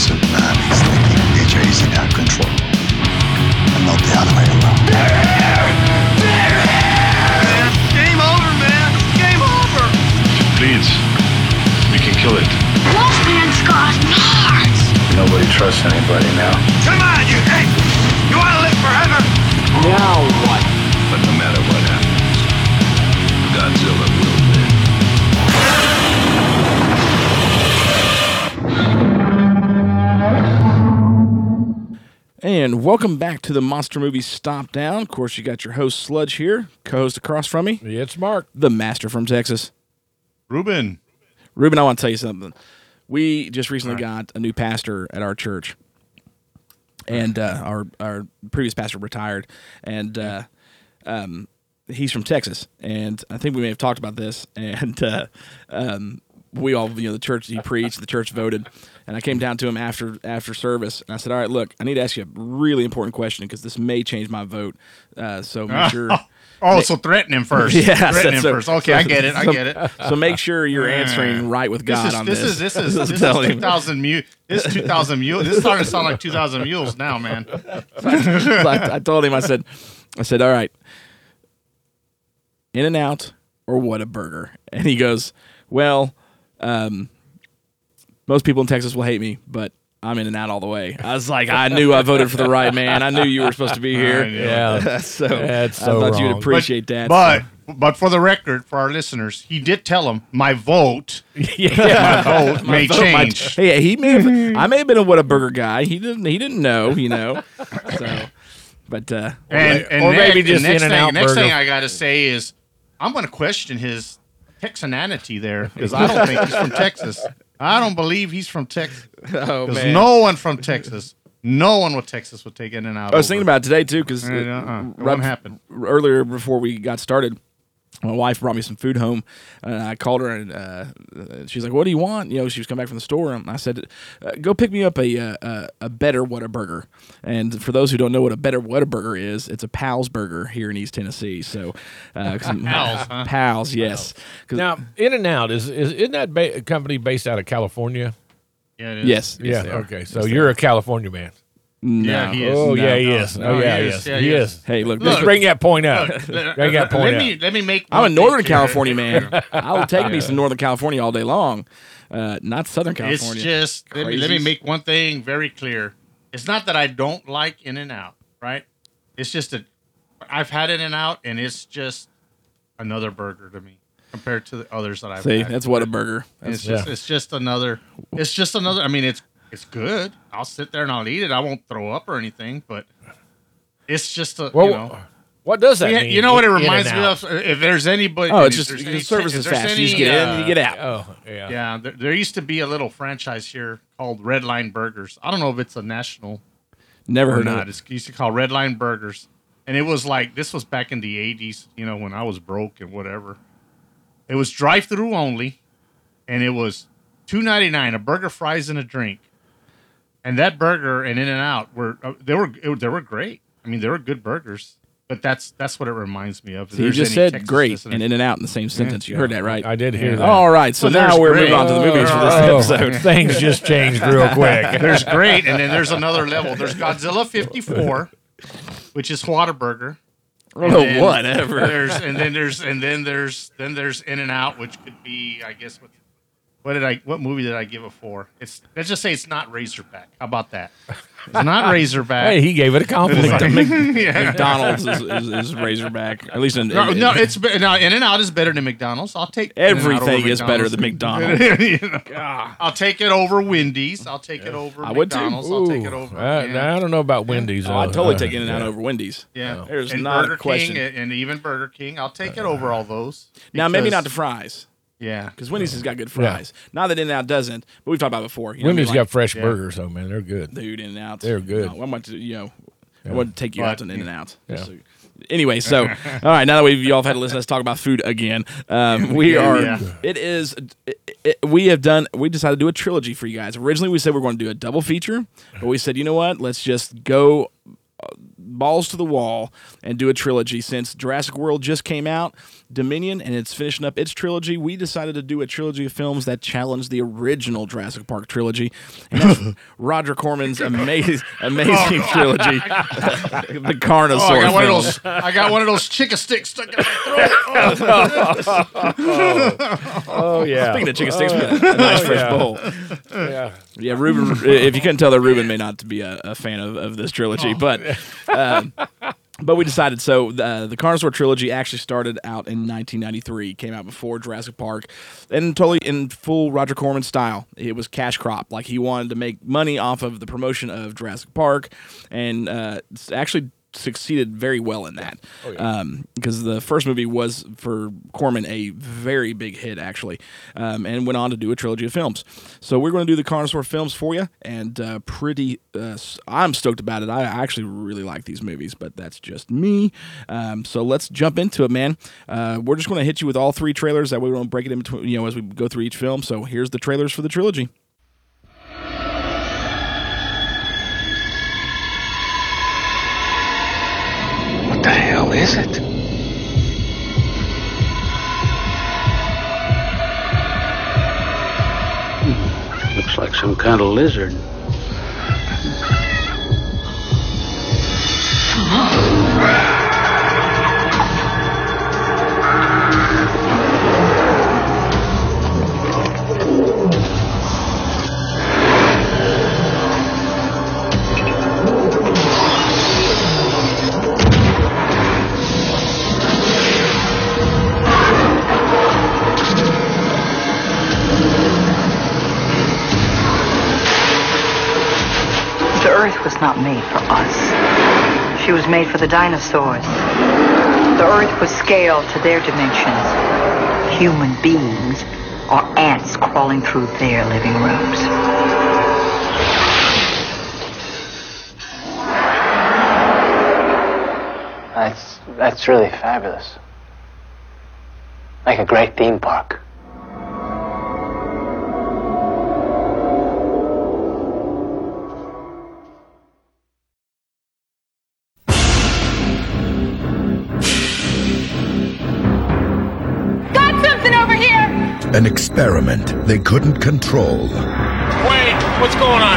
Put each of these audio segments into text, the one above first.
Listen, man, he's thinking DJ's in out control. And not the other way around. Game over, man. Game over. Please, we can kill it. Wolfman scars hearts. Nobody trusts anybody now. Come on, you. Hey, you want to live forever? But no And welcome back to the Monster Movie Stop Down. Of course, you got your host Sludge here, co-host across from me, it's Mark. the master from Texas. Ruben. Ruben, I want to tell you something. We just recently got a new pastor at our church, and uh, our our previous pastor retired, and uh, um, he's from Texas, and I think we may have talked about this, and uh, um, we all, you know, the church he preached, the church voted, and I came down to him after after service, and I said, "All right, look, I need to ask you a really important question because this may change my vote, uh, so make sure." Oh, so threaten him first. Yeah, threaten him so- first. Okay, so- I get it. I so- get it. So make sure you're answering right with This God is on this this. is this is this is Telling him. 2000 mu- This is 2000 mules. This is starting to sound like 2000 mules now, man. I, I told him, I said, I said, all right, In and Out or Whataburger, and he goes, well, um, most people in Texas will hate me, but I'm In and Out all the way. I was like, I knew I voted for the right man. I knew you were supposed to be here. knew Yeah. so That's I so thought you'd wrong. appreciate that. But but for the record, for our listeners, he did tell him my vote, yeah. my vote may vote might- change. yeah, he may have, I may have been a Whataburger guy. He didn't. He didn't know. You know. So, but uh, And, and or next, maybe just and next In-N-Out thing, next burger. thing I got to say is I'm going to question his Texananity there because I don't think he's from Texas. I don't believe he's from Texas. oh man, no one from Texas, no one with Texas would take in and out. I was thinking about it today too because Uh, uh-uh. It won't happen. earlier before we got started. My wife brought me some food home, and I called her, and uh, she's like, "What do you want?" You know, she was coming back from the store, and I said, uh, "Go pick me up a uh, a, a better Whataburger." And for those who don't know what a better Whataburger is, it's a Pal's Burger here in East Tennessee. So, uh, Pal's, huh? Pals, yes. 'Cause- Now, In and Out is is isn't that ba- company based out of California? Yeah, it is. yes, Yeah. yes, they okay. So you're a California man. No. Yeah, he is. Oh No, yeah, he no, is. oh yeah, he is. is. Yeah, he he is. Hey, look, Just this- bring that point up. Let, bring that point let up. me let me make. I'm a Northern thing. California man. I will take me some Northern California all day long, uh, not Southern California. It's California. just let me, let me make one thing very clear. It's not that I don't like In and Out, right? It's just that I've had In and Out, and it's just another burger to me compared to the others that I've See, had. that's what a burger. It's just it's just another. It's just another. I mean, it's it's good. I'll sit there and I'll eat it. I won't throw up or anything, but it's just a Well, you know. what does that Yeah, mean? you know what it reminds me of? If there's anybody, Oh, it's just the any- service is there's fast. You just any, get in, uh, you get out. Oh yeah. Yeah, there, there used to be a little franchise here called Red Line Burgers. I don't know if it's a national Never or heard of it. It's used to call Red Line Burgers, and it was like this was back in the '80s. You know, when I was broke and whatever. It was drive-through only, and it was two ninety nine, a burger, fries, and a drink. And that burger and In and Out were uh, they were it, they were great. I mean, they were good burgers. But that's that's what it reminds me of. So you just said Texas great listeners- and in and out in the same sentence. You heard that right? I did hear that. All right, so Well, now we're great. moving on to the movies for this Oh, episode. things just changed real quick. There's great, and then there's another level. There's Godzilla 54, which is Whataburger. Oh, And then whatever. There's and then there's and then there's then there's In and Out, which could be, I guess, what what did I what movie did I give it for? It's let's just say it's not Razorback. How about that? It's not Razorback. hey, he gave it a compliment. yeah. McDonald's is, is, is Razorback, at least in, No, in- no, it's be- no. In and Out is better than McDonald's. I'll take everything is better than McDonald's. You know, I'll take it over Wendy's. I'll take it over I would too. I'll take it over. Uh, yeah. I don't know about Wendy's. Oh, I though. totally Uh, take In and Out yeah. over Wendy's. Yeah, There's and not a Burger question. King and, and even Burger King. I'll take it over all those. Now maybe not the fries Yeah, because Wendy's has got good fries. Not that In and Out doesn't, but we've talked about it before. You know, Wendy's like, got fresh yeah. burgers, though, man. They're good. dude In and Out. They're good. I want to you know I want to take you But- out to In and Out. Yeah. Anyway, so all right, now that we've y'all have had to listen, let's talk about food again. Um, we are. yeah. It is. It, it- we have done. We decided to do a trilogy for you guys. Originally, we said we are going to do a double feature, but we said, you know what? Let's just go balls to the wall and do a trilogy. Since Jurassic World just came out, Dominion, and it's finishing up its trilogy, we decided to do a trilogy of films that challenge the original Jurassic Park trilogy. And that's Roger Corman's oh, amazing, amazing trilogy, the Carnosaur Oh, I got one of those. I got one of those chicken sticks stuck in my throat. Oh, Oh yeah. Speaking of chicken sticks, oh, we got a nice fresh oh, yeah. bowl. yeah. Yeah, Ruben. if you couldn't tell, that Ruben may not be a, a fan of, of this trilogy, but um, but we decided. So the the Carnosaur trilogy actually started out in 1993, came out before Jurassic Park, and totally in full Roger Corman style. It was cash crop, like he wanted to make money off of the promotion of Jurassic Park, and uh, actually succeeded very well in that because the first movie was for Corman a very big hit actually, um, and went on to do a trilogy of films. So we're going to do the Carnosaur films for you, and uh, pretty. Uh, I'm stoked about it. I actually really like these movies, but that's just me. Um, so let's jump into it, man. Uh, we're just going to hit you with all three trailers. That way we don't break it in between, you know, as we go through each film. So here's the trailers for the trilogy. Hell is it? Hmm. Looks like some kind of lizard. Earth was not made for us. She was made for the dinosaurs. The Earth was scaled to their dimensions. Human beings are ants crawling through their living rooms. That's that's really fabulous. Like a great theme park. An experiment they couldn't control Wait, what's going on?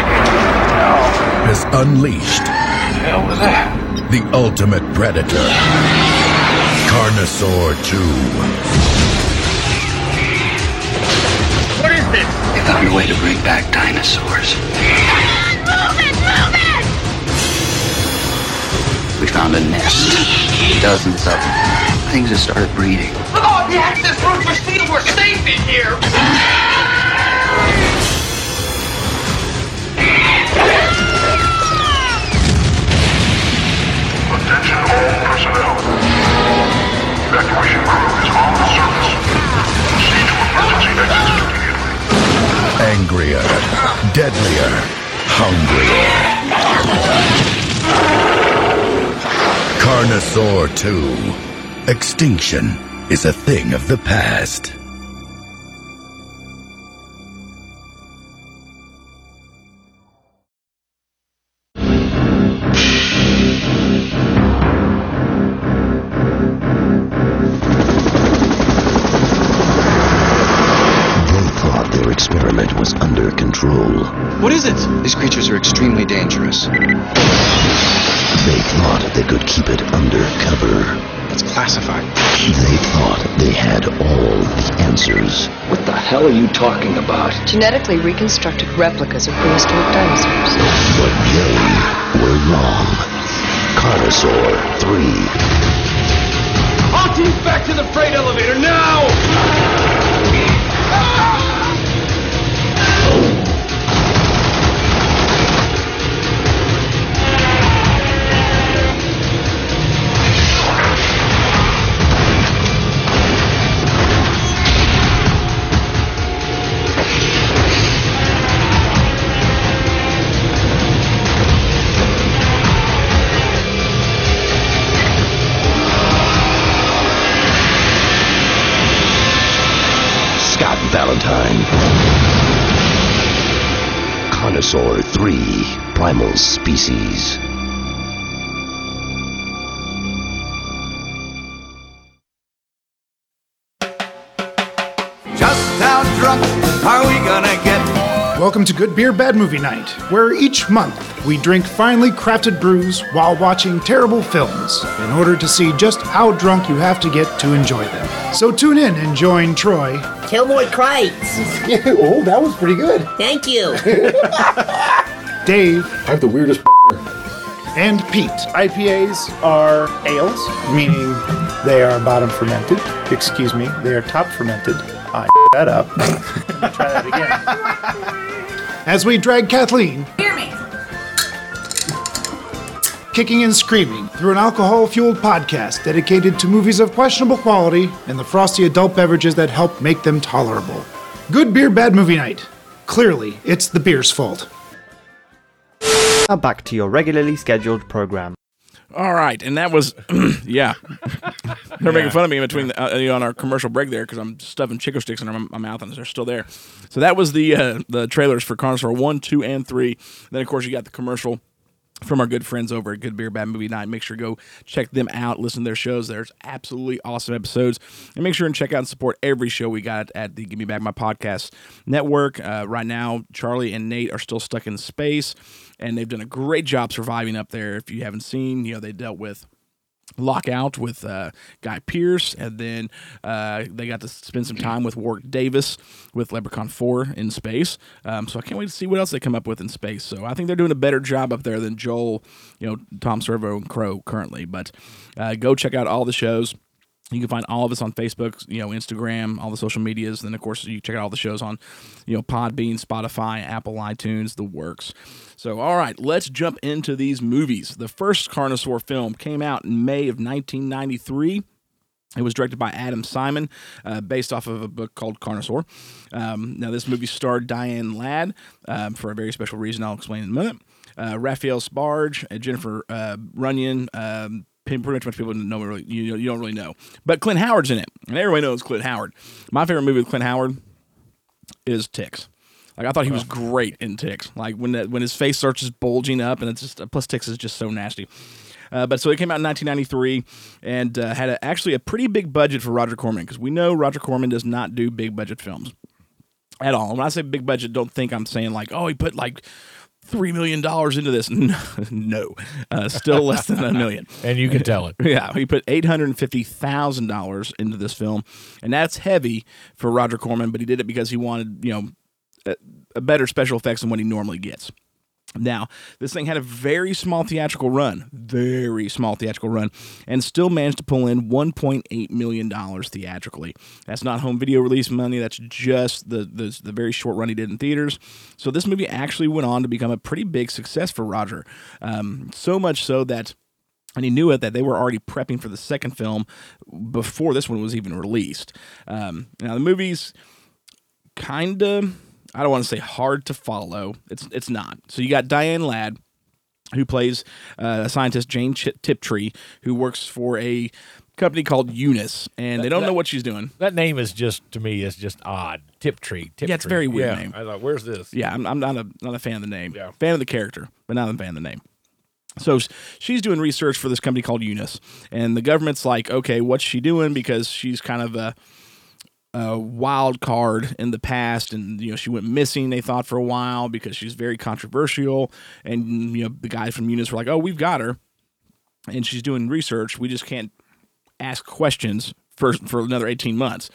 has unleashed hell was that? the ultimate predator. Carnosaur 2. What is this? They found a way to bring back dinosaurs. Move it! Move it! We found a nest. Dozens of them. Things have started breeding. Oh, The access road for steel. We're safe in here. Attention all personnel. Evacuation crew is on the surface. Proceed to emergency exits immediately. Angrier, deadlier, hungrier. Carnosaur 2. Extinction is a thing of the past. They thought their experiment was under control. What is it? These creatures are extremely dangerous. They thought they could keep it under cover. It's classified. They thought they had all the answers. What the hell are you talking about? Genetically reconstructed replicas of prehistoric dinosaurs. But they were wrong. Carnosaur 3. All teams back to the freight elevator now! Scott Valentine. Carnosaur 3. Primal Species. Welcome to Good Beer Bad Movie Night, where each month we drink finely crafted brews while watching terrible films in order to see just how drunk you have to get to enjoy them. So tune in and join Troy. Kilmore Crates. oh, that was pretty good. Thank you. Dave. I have the weirdest and Pete. IPAs are ales, meaning they are bottom fermented. Excuse me, they are top fermented. I that up. Try that again. As we drag Kathleen. Hear me. Kicking and screaming through an alcohol fueled podcast dedicated to movies of questionable quality and the frosty adult beverages that help make them tolerable. Good beer, bad movie night. Clearly, it's the beer's fault. Now back to your regularly scheduled program. All right, and that was, yeah. They're making fun of me in between the, uh, you know, on our commercial break there because I'm stuffing Chico sticks in my, my mouth and they're still there. So that was the uh, the trailers for Carnosaur one, two, and three. Then of course you got the commercial from our good friends over at Good Beer Bad Movie Night. Make sure go check them out, listen to their shows. There's absolutely awesome episodes. And make sure and check out and support every show we got at the Give Me Back My Podcast network. Uh, right now, Charlie and Nate are still stuck in space, and they've done a great job surviving up there. If you haven't seen, you know, they dealt with lockout with uh, Guy Pearce, and then uh, they got to spend some time with Warwick Davis with Leprechaun 4 in space. Um, so I can't wait to see what else they come up with in space. So I think they're doing a better job up there than Joel, you know, Tom Servo and Crow currently. But uh, go check out all the shows. You can find all of us on Facebook, you know, Instagram, all the social medias. Then, of course, you check out all the shows on, you know, Podbean, Spotify, Apple, iTunes, the works. So, all right, let's jump into these movies. The first Carnosaur film came out in May of 1993. It was directed by Adam Simon, uh, based off of a book called Carnosaur. Um, now, this movie starred Diane Ladd um, for a very special reason I'll explain in a minute. Uh, Raphael Sbarge, uh, Jennifer uh, Runyon, um, pretty much people don't know really you, you don't really know, but Clint Howard's in it, and everybody knows Clint Howard. My favorite movie with Clint Howard is Ticks. Like I thought he was great in Ticks. Like when that when his face starts just bulging up, and it's just plus Ticks is just so nasty. Uh, but so it came out in 1993 and uh, had a, actually a pretty big budget for Roger Corman because we know Roger Corman does not do big budget films at all. When I say big budget, don't think I'm saying like, oh, he put like three million dollars into this. No. Uh, still less than a million. And you can tell it. Yeah, he put eight hundred and fifty thousand dollars into this film, and that's heavy for Roger Corman. But he did it because he wanted, you know, a, a better special effects than what he normally gets. Now, this thing had a very small theatrical run, very small theatrical run, and still managed to pull in $1.8 million theatrically. That's not home video release money, that's just the, the, the very short run he did in theaters. So, this movie actually went on to become a pretty big success for Roger. Um, so much so that and he knew it that they were already prepping for the second film before this one was even released. Um, now the movie's kind of I don't want to say hard to follow. It's it's not. So you got Diane Ladd who plays uh, a scientist Jane Ch- Tiptree who works for a company called Eunice and they don't That- know what she's doing. That name is just to me is just odd. Tiptree. Tiptree. Yeah, it's a very weird Yeah, name. I thought, where's this? Yeah, I'm, I'm not a not a fan of the name. Yeah. Fan of the character, but not a fan of the name. So she's doing research for this company called Eunice, and the government's like, okay, what's she doing? Because she's kind of a, a wild card in the past, and you know she went missing. They thought for a while because she's very controversial, and you know the guys from Eunice were like, oh, we've got her, and she's doing research. We just can't ask questions for for another eighteen months.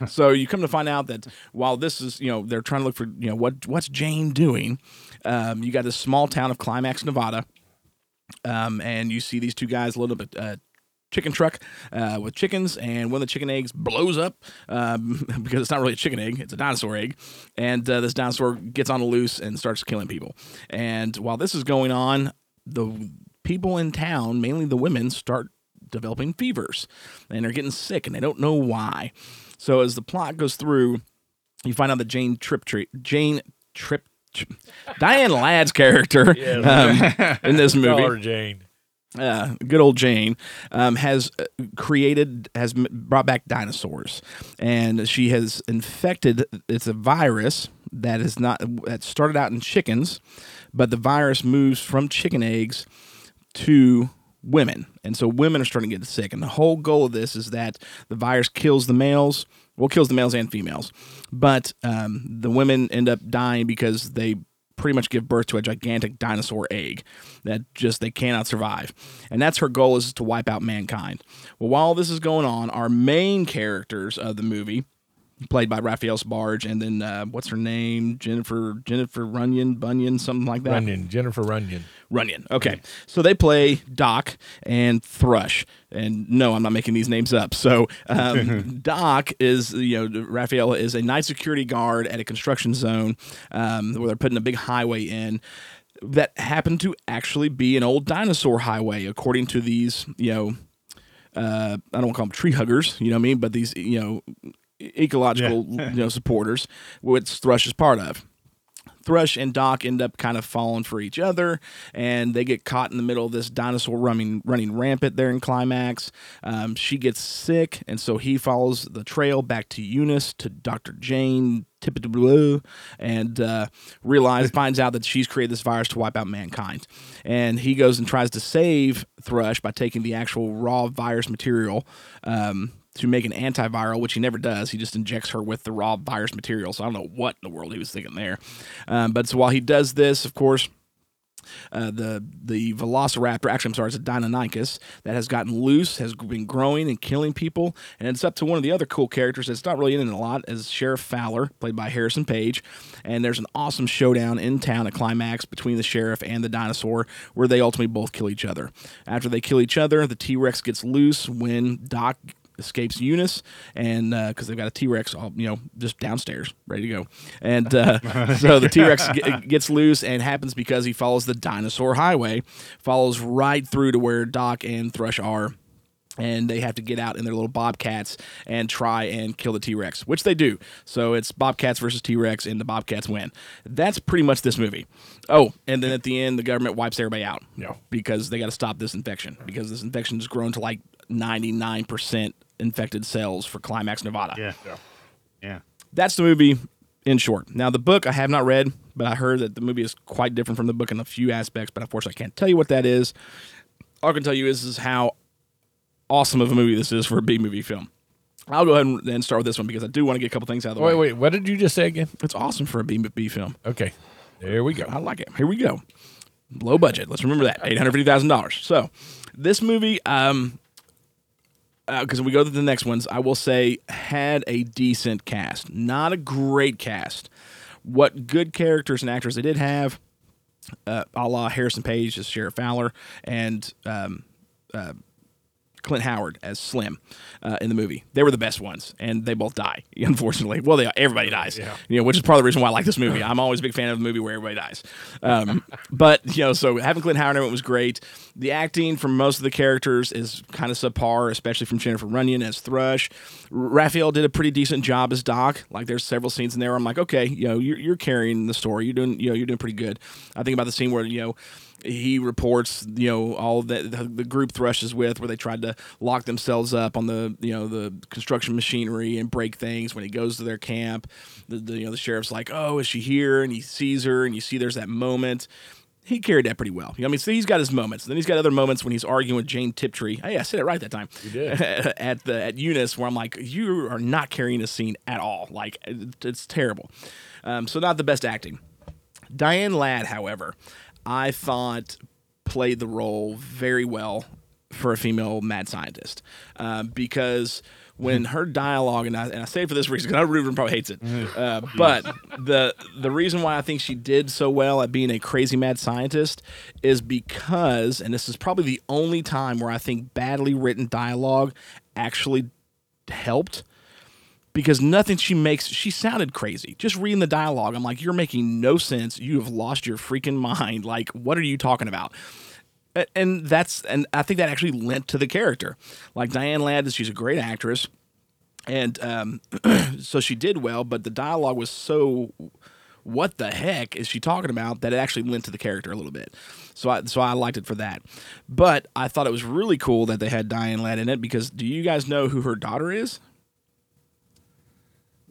so you come to find out that while this is you know they're trying to look for you know what what's Jane doing, um, you got this small town of Climax, Nevada, um, and you see these two guys load up a uh, chicken truck uh, with chickens, and one of the chicken eggs blows up um, because it's not really a chicken egg; it's a dinosaur egg, and uh, this dinosaur gets on the loose and starts killing people. And while this is going on, the people in town, mainly the women, start developing fevers, and they're getting sick, and they don't know why. So as the plot goes through, you find out that Jane Triptree, Jane Trip, Diane Ladd's character Yes. um, in this movie, Jane. Uh, good old Jane, um, has uh, created, has brought back dinosaurs, and she has infected. It's a virus that is not that started out in chickens, but the virus moves from chicken eggs to women, and so women are starting to get sick. And the whole goal of this is that the virus kills the males, Well, kills the males and females, but um, the women end up dying because they pretty much give birth to a gigantic dinosaur egg that just they cannot survive. And that's her goal is to wipe out mankind. Well while this is going on our main characters of the movie played by Raphael Sbarge, and then uh, what's her name? Jennifer Jennifer Runyon Bunyan, something like that. Runyon, Jennifer Runyon. Runyon. Okay, so they play Doc and Thrush, and no, I'm not making these names up. So um, Doc is you know Raphael is a night security guard at a construction zone um, where they're putting a big highway in. That happened to actually be an old dinosaur highway, according to these, you know, uh, I don't want to call them tree huggers, you know what I mean? But these, you know, ecological Yeah. you know supporters, which Thrush is part of. Thrush and Doc end up kind of falling for each other, and they get caught in the middle of this dinosaur running running rampant there in climax. Um, she gets sick, and so he follows the trail back to Eunice to Doctor Jane Tippett and uh, realize finds out that she's created this virus to wipe out mankind. And he goes and tries to save Thrush by taking the actual raw virus material. Um, to make an antiviral, which he never does. He just injects her with the raw virus material. So I don't know what in the world he was thinking there. Um, but so while he does this, of course, uh, the the Velociraptor, actually, I'm sorry, it's a Deinonychus that has gotten loose, has been growing and killing people, and it's up to one of the other cool characters that's not really in it a lot, as Sheriff Fowler, played by Harrison Page, and there's an awesome showdown in town, a climax between the sheriff and the dinosaur, where they ultimately both kill each other. After they kill each other, the T Rex gets loose when Doc escapes Eunice, and because they've got a T Rex, all you know, just downstairs, ready to go. And uh, so the T Rex gets loose, and happens because he follows the dinosaur highway, follows right through to where Doc and Thrush are. And they have to get out in their little bobcats and try and kill the T Rex, which they do. So it's bobcats versus T Rex, and the bobcats win. That's pretty much this movie. Oh, and then at the end, the government wipes everybody out. Yeah. Because they got to stop this infection because this infection has grown to like 99% infected cells for Climax, Nevada. Yeah. Yeah. That's the movie in short. Now, the book I have not read, but I heard that the movie is quite different from the book in a few aspects, but unfortunately, I can't tell you what that is. All I can tell you is, is how awesome of a movie this is for a B movie film. I'll go ahead and, and start with this one because I do want to get a couple things out of the Wait, way. Wait, wait. What did you just say again? It's awesome for a B, B film. Okay. There we go. I like it. Here we go. Low budget. Let's remember that. Eight hundred fifty thousand dollars. So, this movie, um, because we go to the next ones, I will say had a decent cast, not a great cast. What good characters and actors they did have, uh, a la Harrison Page as Sheriff Fowler and um, uh, Clint Howard as Slim uh, in the movie. They were the best ones, and they both die. Unfortunately, well, they everybody dies. You know, which is part of the reason why I like this movie. I'm always a big fan of a movie where everybody dies. Um, but you know, so having Clint Howard in it was great. The acting from most of the characters is kind of subpar, especially from Jennifer Runyon as Thrush. Raphael did a pretty decent job as Doc. Like there's several scenes in there where I'm like, okay, you know, you're, you're carrying the story. You're doing, you know, you're doing pretty good. I think about the scene where you know he reports, you know, all that the, the group Thrush is with, where they tried to lock themselves up on the, you know, the construction machinery and break things. When he goes to their camp, the, the you know the sheriff's like, "Oh, is she here?" And he sees her, and you see there's that moment. He carried that pretty well. You know, I mean, so he's got his moments. Then he's got other moments when he's arguing with Jane Tiptree. Hey, I said it right that time. You did. at the at Eunice, where I'm like, you are not carrying a scene at all. Like it- it's terrible. Um, so not the best acting. Diane Ladd, however, I thought played the role very well for a female mad scientist uh, because when her dialogue and I, and I say it for this reason because I know Ruben probably hates it, uh, but the the reason why I think she did so well at being a crazy mad scientist is because, and this is probably the only time where I think badly written dialogue actually helped because nothing she makes she sounded crazy. Just reading the dialogue i'm like you're making no sense. You have lost your freaking mind. Like what are you talking about? And that's and i think that actually lent to the character. Like diane ladd she's a great actress and um, so she did well but the dialogue was so what the heck is she talking about that it actually lent to the character a little bit. So I, so I liked it for that. But i thought it was really cool that they had diane ladd in it because do you guys know who her daughter is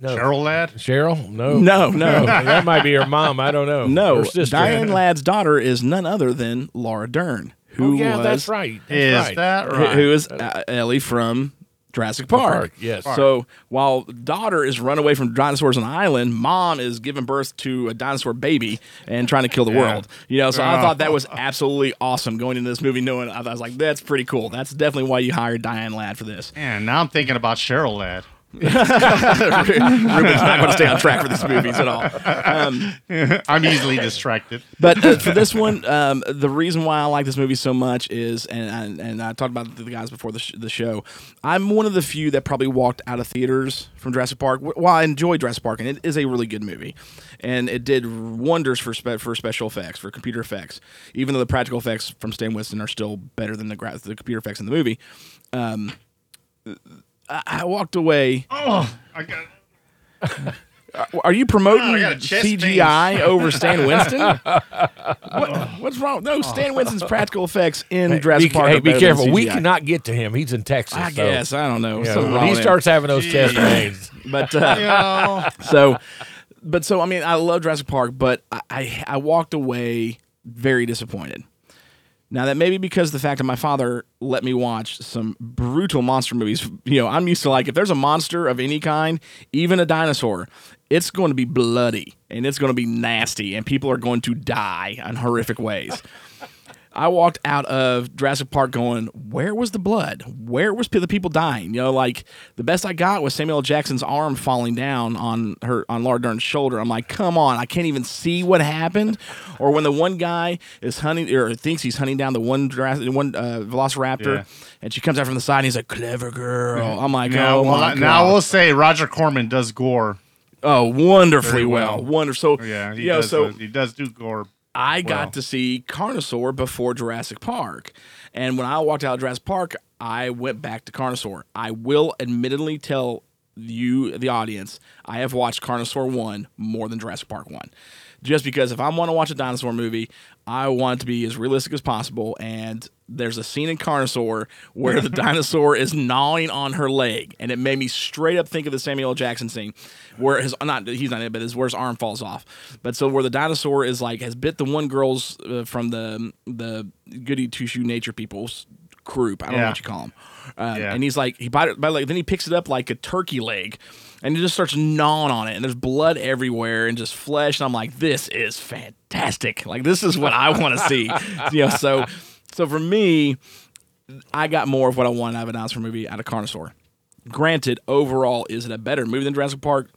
No. Cheryl Ladd? Cheryl? No. No, no. that might be her mom. I don't know. No, Her. Diane Ladd's daughter is none other than Laura Dern, who Oh, yeah, was that's right. That's Is right. that right? who is uh, Ellie from Jurassic Park. Park, yes. So while daughter is run away from dinosaurs on the island, mom is giving birth to a dinosaur baby and trying to kill the Yeah. world. You know, so I thought that was absolutely awesome going into this movie, knowing I was like, that's pretty cool. That's definitely why you hired Diane Ladd for this. And now I'm thinking about Cheryl Ladd. Ruben's not going to stay on track for these movies at all. Um, I'm easily distracted. But uh, for this one, um, the reason why I like this movie so much is, and and, and I talked about the guys before the, sh- the show. I'm one of the few that probably walked out of theaters from Jurassic Park. Wh- While I enjoy Jurassic Park, and it is a really good movie, and it did wonders for spe- for special effects, for computer effects. Even though the practical effects from Stan Winston are still better than the gra- the computer effects in the movie. Um, I, I walked away. Oh, I got. Are you promoting Oh, I got a chest CGI pain. over Stan Winston? what, what's wrong? No, Stan Winston's practical effects in Jurassic be, Park. hey, are be careful. than We cannot get to him. He's in Texas. I so, guess I don't know. you know, when he him. starts having those chest pains. but uh, so, but so I mean, I love Jurassic Park, but I, I I walked away very disappointed. Now that may be because the fact that my father let me watch some brutal monster movies. You know, I'm used to like if there's a monster of any kind, even a dinosaur, it's going to be bloody and it's going to be nasty, and people are going to die in horrific ways. I walked out of Jurassic Park going, where was the blood? Where was the people dying? You know, like the best I got was Samuel Jackson's arm falling down on her on Laura Dern's shoulder. I'm like, come on, I can't even see what happened. Or when the one guy is hunting or thinks he's hunting down the one Jurassic, one uh, Velociraptor, Yeah. and she comes out from the side, and he's like, clever girl. I'm like, Now, oh well, my god. now I will say Roger Corman does gore. Oh, wonderfully very well. Wonderful. So, yeah, he you know, does. so he does do gore. I got to see Carnosaur before Jurassic Park. And when I walked out of Jurassic Park, I went back to Carnosaur. I will admittedly tell you, the audience, I have watched Carnosaur 1 more than Jurassic Park 1. Just because if I want to watch a dinosaur movie, I want it to be as realistic as possible. And there's a scene in Carnosaur where the dinosaur is gnawing on her leg. And it made me straight up think of the Samuel L. Jackson scene where his, not, he's not in it, but his, where his arm falls off. But so where the dinosaur is like, has bit the one girl's uh, from the, the goody two shoe nature people's group. I don't know what you call them. Uh, Yeah. And he's like, he bite it by like, then he picks it up like a turkey leg, and it just starts gnawing on it, and there's blood everywhere and just flesh. And I'm like, this is fantastic. Like this is what I want to see. you know, so so for me, I got more of what I wanted out of a dinosaur movie out of Carnosaur. Granted, overall, is it a better movie than Jurassic Park?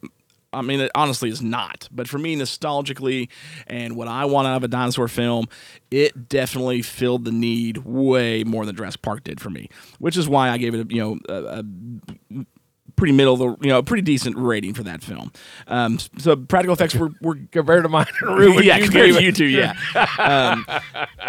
I mean, it honestly is not. But for me, nostalgically, and what I want out of a dinosaur film, it definitely filled the need way more than Jurassic Park did for me. Which is why I gave it, a, you know, a, a pretty middle, of the, you know, pretty decent rating for that film. Um, so practical effects were, were compared to mine, Ruben, yeah, you compared to you two, yeah. um,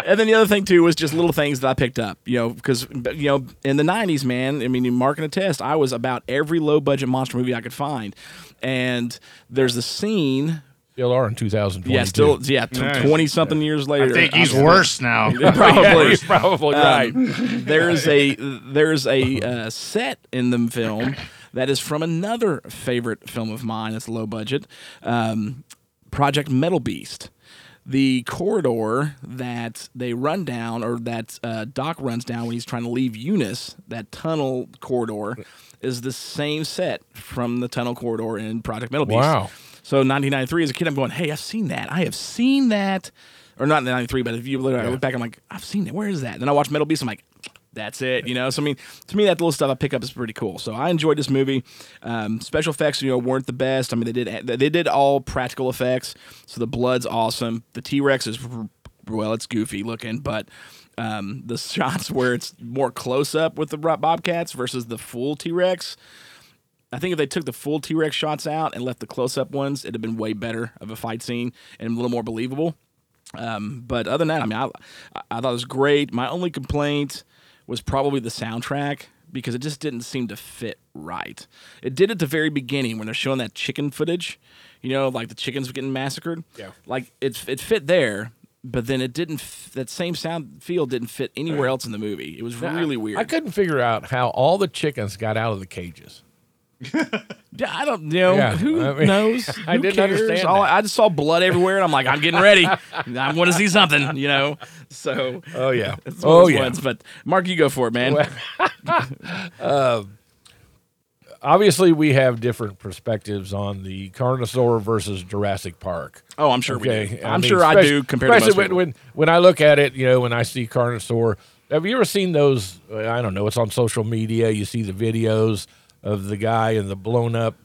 and then the other thing too was just little things that I picked up, you know, because you know in the '90s, man, I mean, Mark and a test, I was about every low budget monster movie I could find, and there's the scene. Still are in 2022. Yeah, still, yeah, Nice. twenty something years later. I think he's I'm- worse now. probably, Yeah, you're probably right. There's a there's a uh, set in the film that is from another favorite film of mine. It's low budget, um, Project Metal Beast. The corridor that they run down, or that uh, Doc runs down when he's trying to leave Eunice, that tunnel corridor, is the same set from the tunnel corridor in Project Metal Beast. Wow. So 1993, as a kid, I'm going, hey, I've seen that. I have seen that. Or not in 93, but if you look, I look back, I'm like, I've seen it. Where is that? Then I watch Metal Beast. I'm like, that's it. You know. So I mean, to me, that little stuff I pick up is pretty cool. So I enjoyed this movie. Um, special effects, you know, weren't the best. I mean, they did they did all practical effects. So the blood's awesome. The T Rex is well, it's goofy looking, but um, the shots where it's more close up with the Bobcats versus the full T Rex. I think if they took the full T Rex shots out and left the close up ones, it'd have been way better of a fight scene and a little more believable. Um, but other than that, I mean, I, I thought it was great. My only complaint was probably the soundtrack because it just didn't seem to fit right. It did at the very beginning when they're showing that chicken footage, you know, like the chickens were getting massacred. Yeah. Like it, it fit there, but then it didn't. F- that same sound feel didn't fit anywhere else in the movie. It was really weird. I couldn't figure out how all the chickens got out of the cages. Yeah, I don't know. Yeah, who I mean, knows? I Who didn't cares? understand All- that. I just saw blood everywhere, and I'm like, I'm getting ready. I want to see something, you know. So, Oh, yeah. Oh, yeah. ones. But Mark, you go for it, man. Uh, obviously we have different perspectives on the Carnosaur versus Jurassic Park. Oh, I'm sure we do. I'm sure I do compared to especially people. when, when when I look at it, you know, when I see Carnosaur. Have you ever seen those? uh, I don't know. It's on social media. You see the videos of the guy in the blown up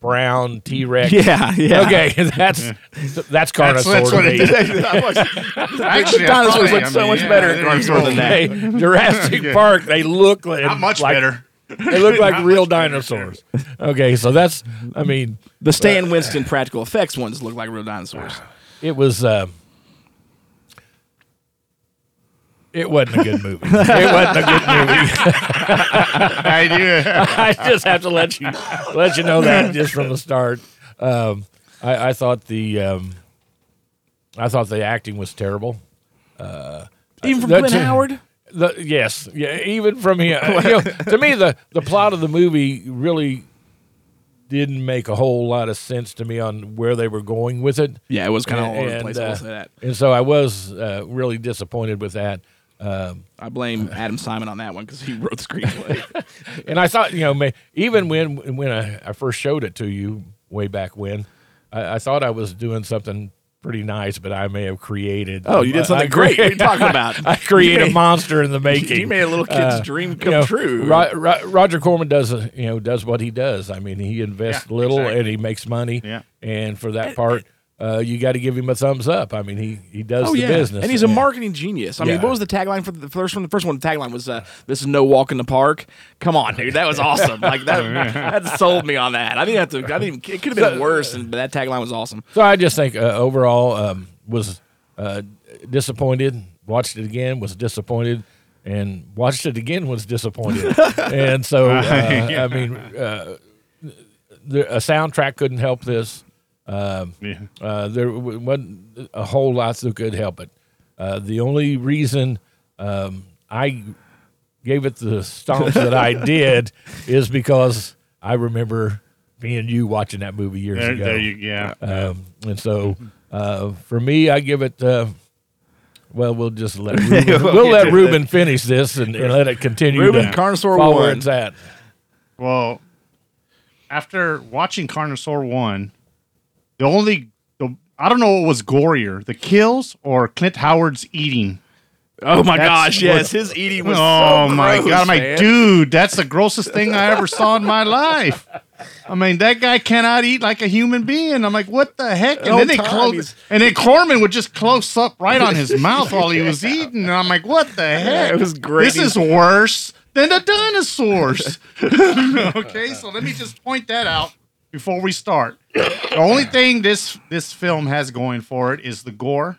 brown T Rex. Yeah, yeah. Okay, that's that's Carnosaur. that's to what me. it is. Actually, dinosaurs probably, look I so mean, much yeah, better there at you Carnosaur go. than that. Hey, Jurassic Yeah. Park, they look like Not much like- better. They look like Not real much better. dinosaurs. Okay, so that's I mean The Stan Winston practical effects ones look like real dinosaurs. it was uh, it wasn't a good movie. It wasn't a good movie. I do. I just have to let you let you know that just from the start. Um, I, I thought the um, I thought the acting was terrible. Uh, Even from the- Clint to- Howard? The, yes, yeah. Even from him, you know, to me, the the plot of the movie really didn't make a whole lot of sense to me on where they were going with it. Yeah, it was kinda all over the place, I will uh, say that. And so I was uh, really disappointed with that. Um, I blame Adam Simon on that one because he wrote the screenplay. and I thought, you know, even when when I, I first showed it to you way back when, I, I thought I was doing something pretty nice, but I may have created. Oh, you did something I great. What are you talking about? I, created You a monster in the making. you made a little kid's dream come true. Ro- Ro- Roger Corman does, uh, you know, does what he does. I mean, he invests Yeah, little exactly. and he makes money. Yeah. And for that part, uh, you got to give him a thumbs up. I mean, he he does oh the yeah, business, and he's a Yeah. marketing genius. I mean, what was the tagline for the first one? The first one, the tagline was, uh, "This is no walk in the park." Come on, dude, that was awesome. Like that, that sold me on that. I didn't have to. I didn't. It could have been worse, and but that tagline was awesome. So I just think uh, overall um, was uh, disappointed. Watched it again, was disappointed, and watched it again, was disappointed. and so uh, Yeah. I mean, uh, the, a soundtrack couldn't help this. Um, Yeah. uh, there wasn't a whole lot that could help it. Uh, the only reason um, I gave it the stomps that I did is because I remember me and you watching that movie years There- ago. there you- yeah. Um, and so uh, for me, I give it. Uh, well, we'll just let Ruben, We'll let Ruben finish this and, and let it continue. Ruben Carnosaur follow where one. it's at. Well, after watching Carnosaur one, the only the I don't know what was gorier, the kills or Clint Howard's eating. Oh my That's gosh, yes, what- his eating was. Oh so my gross, god! I'm like, dude, that's the grossest thing I ever saw in my life. I mean, that guy cannot eat like a human being. I'm like, what the heck? And then they close, and then Corman would just close up right on his mouth while he was eating. And I'm like, what the heck? it was great. This is worse than the dinosaurs. okay, so let me just point that out before we start. The only thing this this film has going for it is the gore.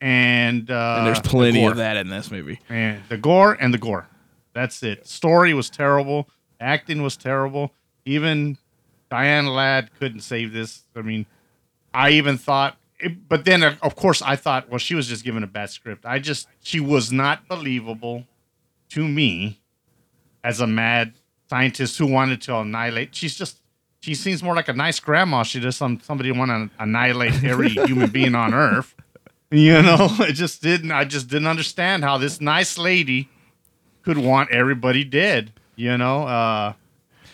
And, uh, and there's plenty gore. of that in this movie. And the gore and the gore. That's it. Story was terrible. Acting was terrible. Even Diane Ladd couldn't save this. I mean, I even thought, it, but then of course I thought, well, she was just given a bad script. I just, she was not believable to me as a mad scientist who wanted to annihilate. She's just, she seems more like a nice grandma. She does some somebody want to annihilate every human being on Earth. You know, it just didn't. I just didn't understand how this nice lady could want everybody dead. You know, uh,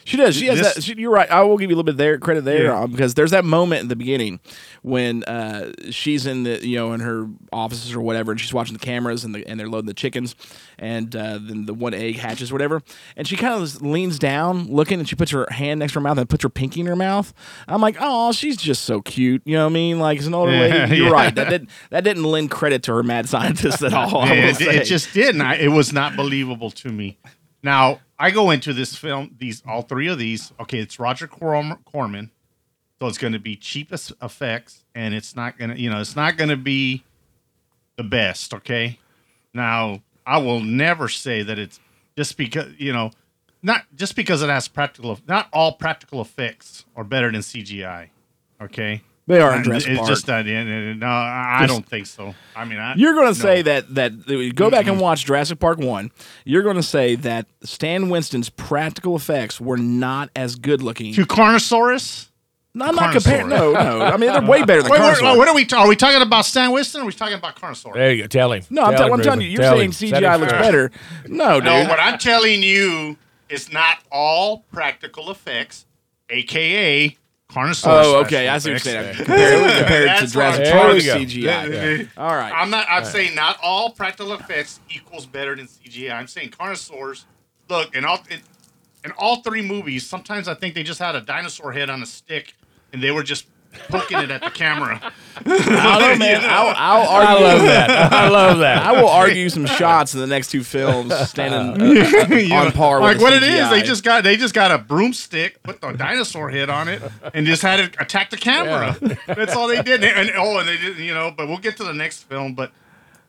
She does. She has This- that. She, you're right. I will give you a little bit there credit there Yeah. um, because there's that moment in the beginning when uh, she's in the you know in her offices or whatever, and she's watching the cameras and the, and they're loading the chickens, and uh, then the one egg hatches whatever, and she kind of leans down looking, and she puts her hand next to her mouth and puts her pinky in her mouth. I'm like, oh, she's just so cute. You know what I mean? Like as an older Yeah, lady, you're yeah. right. That didn't that didn't lend credit to her mad scientist at all. It, it just didn't. I, it was not believable to me. Now I go into this film. These all three of these. Okay, it's Roger Corm- Corman, so it's going to be cheapest effects, and it's not going to. You know, it's not going to be the best. Okay. Now I will never say that it's just because you know, not just because it has practical. Not all practical effects are better than CGI. Okay. They are in And Jurassic It's Park. just that. No, I I don't think so. I mean, I, You're going to no. say that that go back and watch Jurassic Park one. You're going to say that Stan Winston's practical effects were not as good looking. to Carnosaurus? No, I'm not comparing. No, no. I mean, they're way better than Wait, wait, Carnosaur. what are we? ta- are we talking about Stan Winston? or Are we talking about Carnosaur? There you go. Tell him. No, I'm, Tell t- him, I'm telling you. You're Tell saying him. CGI looks straight. better. No, dude. No, what I'm telling you is not all practical effects, aka Carnosaurus. Oh, okay. I see what you're saying. Compared, compared to That's what Jurassic I'm Park trying. CGI. Yeah. All right. I'm not. I'm All right. saying not all practical effects equals better than CGI. I'm saying Carnosaurs. Look, in all in, in all three movies, sometimes I think they just had a dinosaur head on a stick, and they were just poking it at the camera. I don't know, man. I'll, I'll I love that. I love that. I will argue some shots in the next two films standing You uh, on know, par like with what the it is. They just got they just got a broomstick, put the dinosaur head on it, and just had it attack the camera. That's all they did. And oh, and they did, you know. But we'll get to the next film. But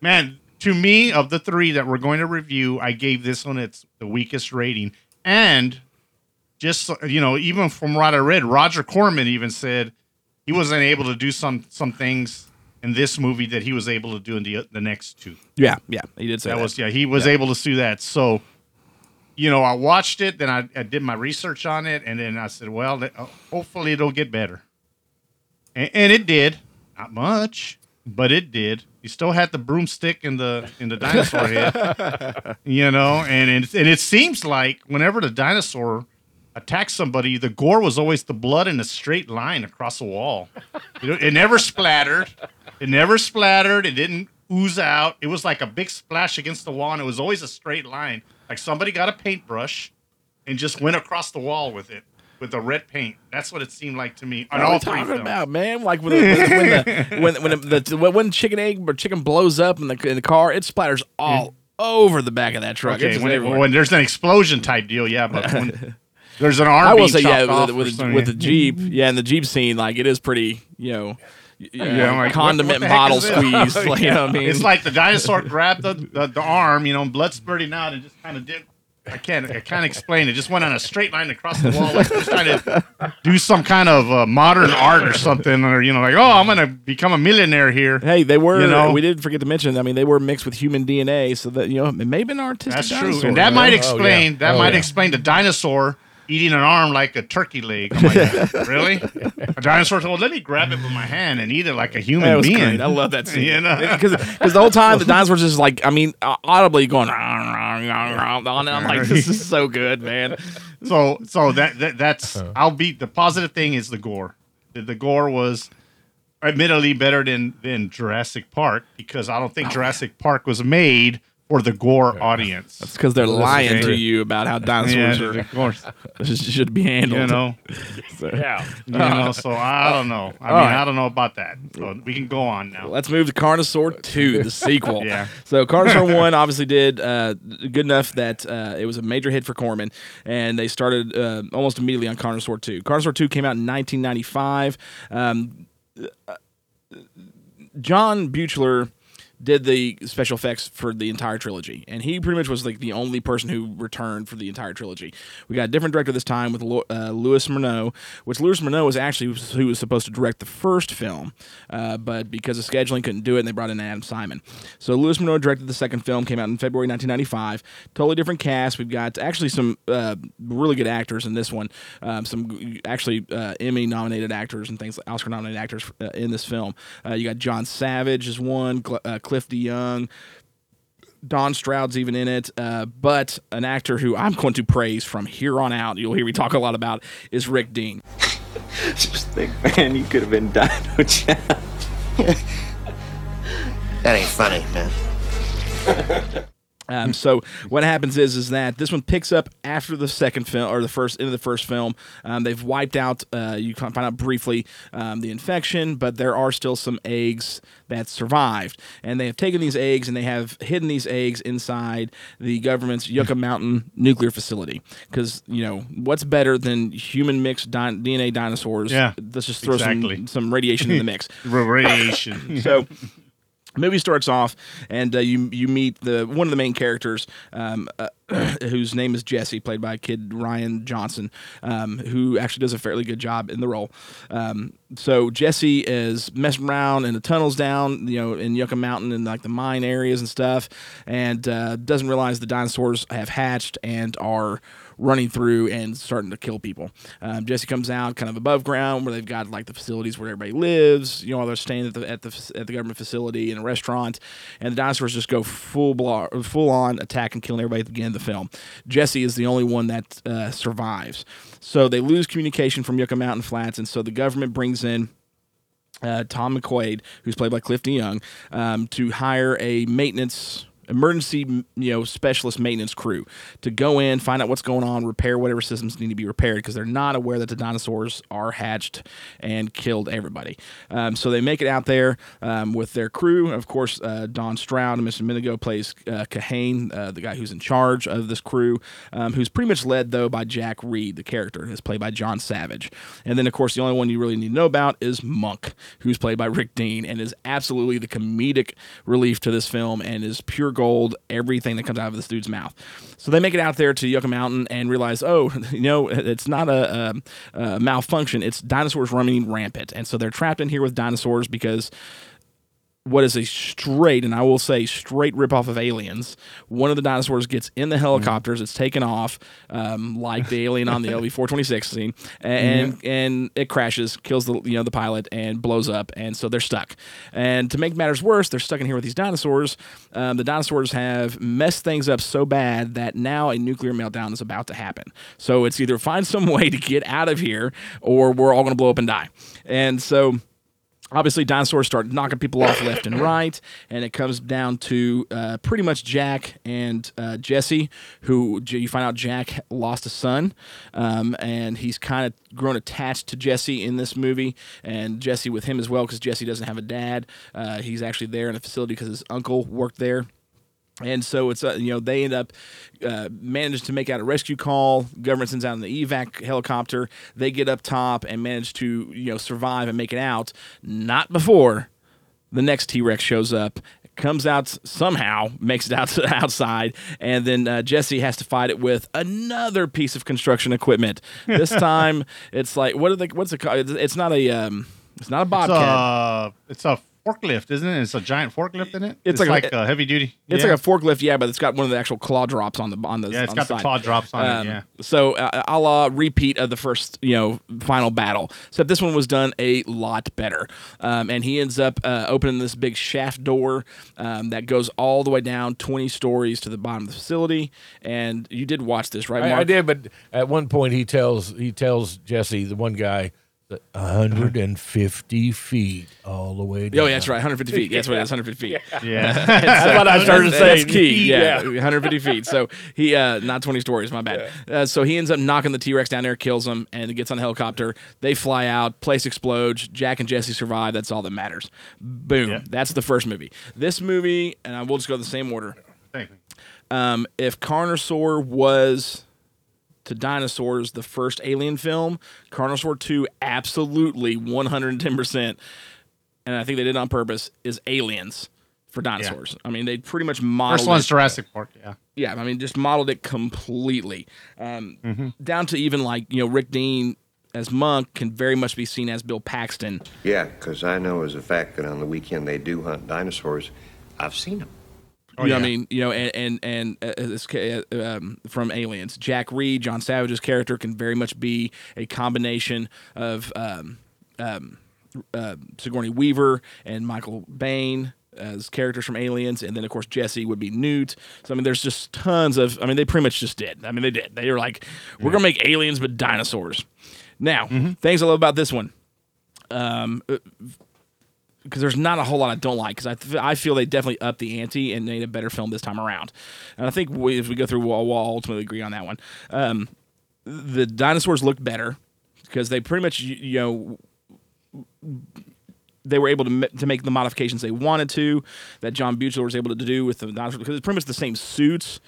man, to me, of the three that we're going to review, I gave this one its the weakest rating. And just you know, even from what I read, Roger Corman even said he wasn't able to do some some things in this movie that he was able to do in the the next two. Yeah, yeah, he did say that, that. was yeah he was Yeah. able to do that so you know i watched it then i, I did my research on it and then i said well uh, hopefully it'll get better and, and it did not much but it did you still had the broomstick in the in the dinosaur head you know and it, and it seems like whenever the dinosaur attacked somebody the gore was always the blood in a straight line across the wall. It, it never splattered. It never splattered. It didn't ooze out. It was like a big splash against the wall and it was always a straight line. Like somebody got a paintbrush and just went across the wall with it with the red paint. That's what it seemed like to me on What are all we talking films. about, man? Like when the, when the when when the, the when chicken egg or chicken blows up in the in the car, it splatters all mm. over the back of that truck. Okay, when, it- when there's an explosion type deal, yeah, but when there's an arm, I will being say, yeah, chopped with, with, with the Jeep, yeah, in the Jeep scene, like it is pretty, you know, y- you Yeah, know, I'm like, condiment what- what bottle squeeze. like, you know I mean? It's like the dinosaur grabbed the, the, the arm, you know, blood spurting out, and just kind of did. I can't. I can't explain. It just went on a straight line across the wall, like he was trying to do some kind of uh, modern art or something, or you know, like, oh, I'm gonna become a millionaire here. Hey, they were. You know? we did forget to mention. I mean, they were mixed with human DNA, so that you know, it may have been artistic. That's true, and that you might know? explain. That might explain the dinosaur eating an arm like a turkey leg. I'm like, really? A dinosaur told, let me grab it with my hand and eat it like a human That was being. great. I love that scene. You know? because the whole time the dinosaur's just like, I mean, audibly going. On and I'm like, this is so good, man. so so that, that that's uh-huh. I'll be the positive thing is the gore. The, the gore was admittedly better than than Jurassic Park because I don't think oh, Jurassic Park was made for the gore audience. That's because they're lying to you about how dinosaurs Yeah, are. of course. should be handled. You know. So- Yeah. You know, so I don't know. I All mean, right. I don't know about that. So we can go on now. Let's move to Carnosaur 2, the sequel. Yeah. So Carnosaur 1 obviously did uh, good enough that uh, it was a major hit for Corman, and they started uh, almost immediately on Carnosaur 2. Carnosaur 2 came out in 1995. Um, uh, John Buechler did the special effects for the entire trilogy, and he pretty much was like the only person who returned for the entire trilogy. We got a different director this time with uh, Louis Morneau, which Louis Morneau was actually who was supposed to direct the first film, uh, but because of scheduling couldn't do it, and they brought in Adam Simon. So Louis Morneau directed the second film, came out in February 1995. Totally different cast. We've got actually some uh, really good actors in this one. Um, some actually uh, Emmy nominated actors and things, Oscar nominated actors uh, in this film. Uh, you got John Savage as one, Cliff DeYoung. Don Stroud's even in it, uh, but an actor who I'm going to praise from here on out, you'll hear me talk a lot about, is Rick Dean. Just think, man, you could have been Dino Jack. That ain't funny, man. Um, so what happens is is that this one picks up after the second film or the first into the first film. Um, they've wiped out. Uh, you can find out briefly um, the infection, but there are still some eggs that survived, and they have taken these eggs and they have hidden these eggs inside the government's Yucca Mountain nuclear facility. Because you know what's better than human mixed di- DNA dinosaurs? Yeah, let's just throw exactly. some some radiation in the mix. Radiation. so movie starts off and uh, you you meet the one of the main characters um, uh, whose name is Jesse played by kid Ryan Johnson um, who actually does a fairly good job in the role. Um, so Jesse is messing around in the tunnels down you know in Yucca Mountain and like the mine areas and stuff and uh, doesn't realize the dinosaurs have hatched and are running through and starting to kill people. Um, Jesse comes out kind of above ground where they've got like the facilities where everybody lives. You know, they're staying at the at the at the government facility in a restaurant, and the dinosaurs just go full blo- full on attack and killing everybody at the beginning of the film. Jesse is the only one that uh, survives. So they lose communication from Yucca Mountain Flats, and so the government brings in uh, Tom McQuaid, who's played by Cliff DeYoung, um, to hire a maintenance emergency you know specialist maintenance crew to go in find out what's going on repair whatever systems need to be repaired because they're not aware that the dinosaurs are hatched and killed everybody. Um, so they make it out there um, with their crew. Of course uh, don stroud and mr minigo plays uh, kahane uh, the guy who's in charge of this crew um, who's pretty much led though by jack reed the character is played by john savage. And then of course the only one you really need to know about is monk who's played by rick dean and is absolutely the comedic relief to this film and is pure gold everything that comes out of this dude's mouth. So they make it out there to Yucca Mountain and realize, oh, you know, it's not a, a, a malfunction; it's dinosaurs running rampant, and so they're trapped in here with dinosaurs because what is a straight, and I will say straight ripoff of Aliens. One of the dinosaurs gets in the helicopters, it's taken off, um, like the alien on the LV four twenty six scene, and and it crashes, kills the you know the pilot, and blows up, and so they're stuck. And to make matters worse, they're stuck in here with these dinosaurs. Um, the dinosaurs have messed things up so bad that now a nuclear meltdown is about to happen. So it's either find some way to get out of here, or we're all going to blow up and die. And so obviously dinosaurs start knocking people off left and right and it comes down to uh, pretty much jack and uh, jesse who you find out jack lost a son um, and he's kind of grown attached to jesse in this movie and jesse with him as well because jesse doesn't have a dad. Uh, he's actually there in a facility because his uncle worked there and so it's uh, you know they end up uh, manage to make out a rescue call. Government sends out an evac helicopter. They get up top and manage to you know survive and make it out. Not before the next T Rex shows up, comes out somehow, makes it out to the outside, and then uh, Jesse has to fight it with another piece of construction equipment. This time it's like what are the what's it called? It's not a um, it's not a It's bobcat. a, it's a forklift, isn't it? It's a giant forklift in it. It's It's, like like, a- a, heavy duty. It's Yeah. like a forklift, yeah, but it's got one of the actual claw drops on the on the Yeah, it's on got the side. claw drops on it, yeah. So uh, a la repeat of the first, you know, final battle. Except this one was done a lot better. Um, and he ends up uh, opening this big shaft door um, that goes all the way down 20 stories to the bottom of the facility. And you did watch this, right, I, Mark? I did, but at one point he tells he tells Jesse, the one guy, that 150 feet all the way down. Oh, yeah, that's right. 150 feet. That's what it is. 150 feet. Yeah. That's, That's what I started that's saying. key. Yeah, Yeah. 150 feet. So he, uh, not 20 stories. My bad. Uh, so he ends up knocking the T Rex down there, kills him, and gets on a helicopter. They fly out. Place explodes. Jack and Jesse survive. That's all that matters. Boom. That's the first movie. This movie, and I will just go the same order. Thank you. Um, if Carnosaur was to dinosaurs the first alien film, Carnosaur 2 absolutely 110%, and I think they did it on purpose, is aliens for dinosaurs. I mean, they pretty much modeled First one's it- Jurassic Park. Yeah. yeah, I mean, just modeled it completely, um, Mhm. down to even like you know Rick Dean as Monk can very much be seen as Bill Paxton. Yeah, because I know as a fact that on the weekend they do hunt dinosaurs. I've seen them. Oh, you know what I mean? You know, and and and uh, uh, um, from Aliens, Jack Reed, John Savage's character can very much be a combination of um, um, uh, Sigourney Weaver and Michael Biehn as characters from Aliens, and then of course Jesse would be Newt. So I mean, there's just tons of. I mean, they pretty much just did. I mean, they did. They were like, we're gonna make aliens but dinosaurs. Now, things I love about this one. Um, because there's not a whole lot I don't like because I, th- I feel they definitely upped the ante and made a better film this time around. And I think we, as we go through, we'll, we'll ultimately agree on that one. Um, the dinosaurs looked better because they pretty much, you, know, they were able to, ma- to make the modifications they wanted to that John Buechler was able to do with the dinosaurs because it's pretty much the same suits.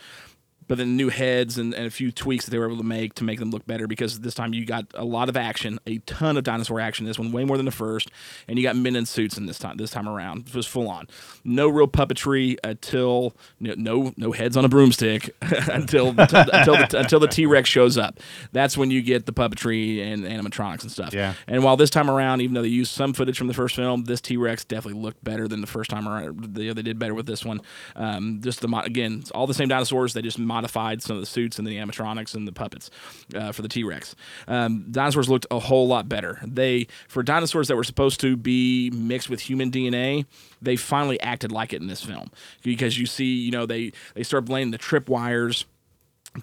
But then new heads and, and a few tweaks that they were able to make to make them look better because this time you got a lot of action, a ton of dinosaur action. This one way more than the first, and you got men in suits in this time. This time around, it was full on. No real puppetry until no no, no heads on a broomstick until until the, until the T Rex shows up. That's when you get the puppetry and animatronics and stuff. Yeah. And while this time around, even though they used some footage from the first film, this T Rex definitely looked better than the first time around. They, they did better with this one. Um, just the again, it's all the same dinosaurs. They just modified some of the suits and the animatronics and the puppets uh, for the T Rex. Um, dinosaurs looked a whole lot better. They for dinosaurs that were supposed to be mixed with human DNA, they finally acted like it in this film because you see, you know, they they start blaming the trip wires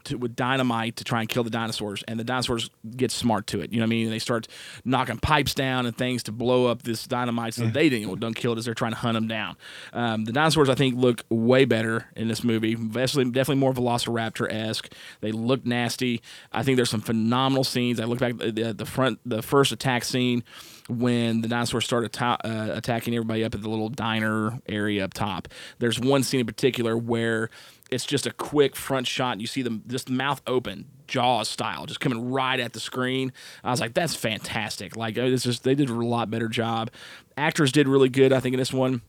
to, with dynamite to try and kill the dinosaurs, and the dinosaurs get smart to it. You know what I mean? They start knocking pipes down and things to blow up this dynamite so that they didn't don't kill it as they're trying to hunt them down. Um, the dinosaurs, I think, look way better in this movie. Definitely, definitely more Velociraptor esque. They look nasty. I think there's some phenomenal scenes. I look back at the, the front, the first attack scene when the dinosaurs start atta- uh, attacking everybody up at the little diner area up top. There's one scene in particular where it's just a quick front shot. And you see them just mouth open, Jaws style, just coming right at the screen. I was like, that's fantastic. Like oh, this is they did a lot better job. Actors did really good, I think, in this one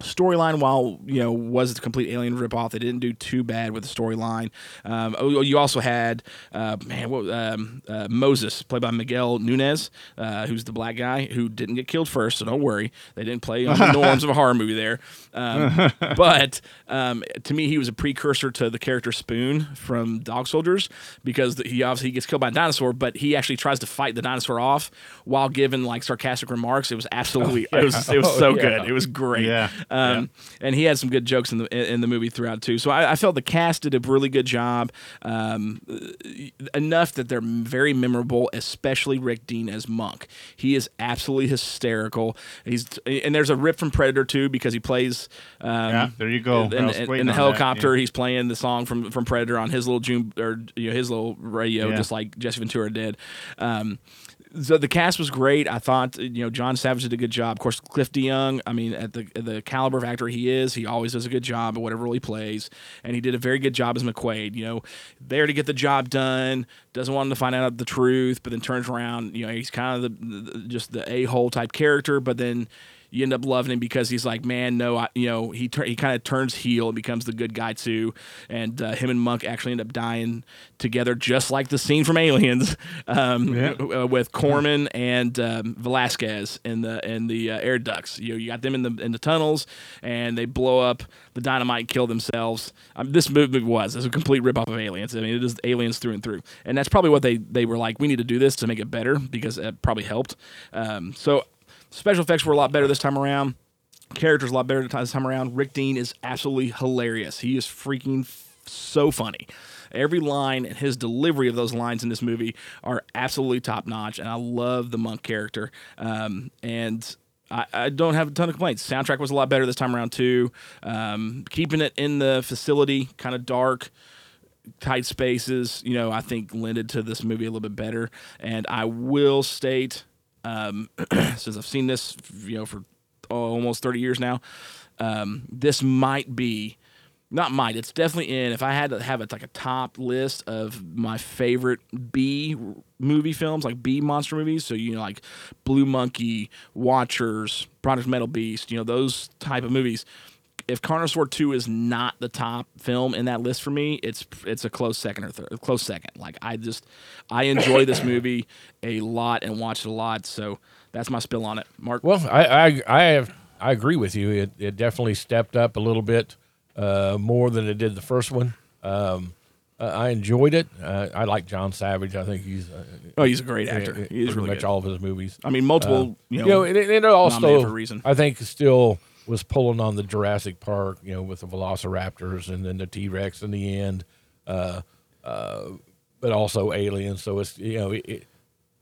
storyline while you know was a complete alien ripoff they didn't do too bad with the storyline um, oh, you also had uh, man what, um, uh, moses played by miguel nunez uh, who's the black guy who didn't get killed first so don't worry they didn't play on the norms of a horror movie there um, but um, to me he was a precursor to the character spoon from dog soldiers because he obviously gets killed by a dinosaur but he actually tries to fight the dinosaur off while giving like sarcastic remarks it was absolutely Oh, it was it was yeah. so Oh, yeah. good it was great Yeah. Um, and he had some good jokes in the in the movie throughout too. So I, I felt the cast did a really good job, um, enough that they're very memorable. Especially Rick Dean as Monk. He is absolutely hysterical. He's and there's a rip from Predator too because he plays. Um, Yeah, there you go. In, in- in the that, helicopter, yeah. he's playing the song from from Predator on his little June or you know, his little radio, Yeah. just like Jesse Ventura did. Um, so the cast was great. I thought you know John Savage did a good job. Of course, Cliff DeYoung. I mean, at the at the caliber of actor he is, he always does a good job at whatever he plays, and he did a very good job as McQuaid. You know, there to get the job done. Doesn't want him to find out the truth, but then turns around. You know, he's kind of the, the just the a hole type character, but then you end up loving him because he's like, man, no, I, you know, he tur- he kind of turns heel and becomes the good guy too. And uh, him and Monk actually end up dying together, just like the scene from Aliens um, Yeah. uh, with Gorman and um, Velasquez in the in the uh, air ducts. You know, you got them in the in the tunnels, and they blow up the dynamite and kill themselves. Um, this movie was it's a complete ripoff of Aliens. I mean, it is Aliens through and through, and that's probably what they they were like. We need to do this to make it better because it probably helped. Um, so special effects were a lot better this time around. Characters a lot better this time around. Rick Dean is absolutely hilarious. He is freaking f- so funny. Every line and his delivery of those lines in this movie are absolutely top notch, and I love the monk character. Um, and I, I don't have a ton of complaints. Soundtrack was a lot better this time around too. Um, keeping it in the facility, kind of dark, tight spaces, you know, I think lended to this movie a little bit better. And I will state, um, since I've seen this, you know, for oh, almost 30 years now, um, this might be, not might, it's definitely in. If I had to have it like a top list of my favorite B movie films, like B monster movies, so, you know, like Blue Monkey, Watchers, Project Metal Beast, you know, those type of movies if Carnosaur 2 is not the top film in that list for me, it's it's a close second or third, close second. Like I just I enjoy this movie a lot and watch it a lot, so that's my spill on it. Mark. Well, I I I, have, I agree with you. It it definitely stepped up a little bit uh, more than it did the first one. Um, I enjoyed it. Uh, I like John Savage. I think he's uh, Oh, he's a great actor. He is pretty really much good. all of his movies. I mean, multiple, Uh, you know, and it, it nominated also for a reason. I think still was pulling on the Jurassic Park, you know, with the Velociraptors and then the T Rex in the end, uh, uh, but also Aliens. So it's you know it, it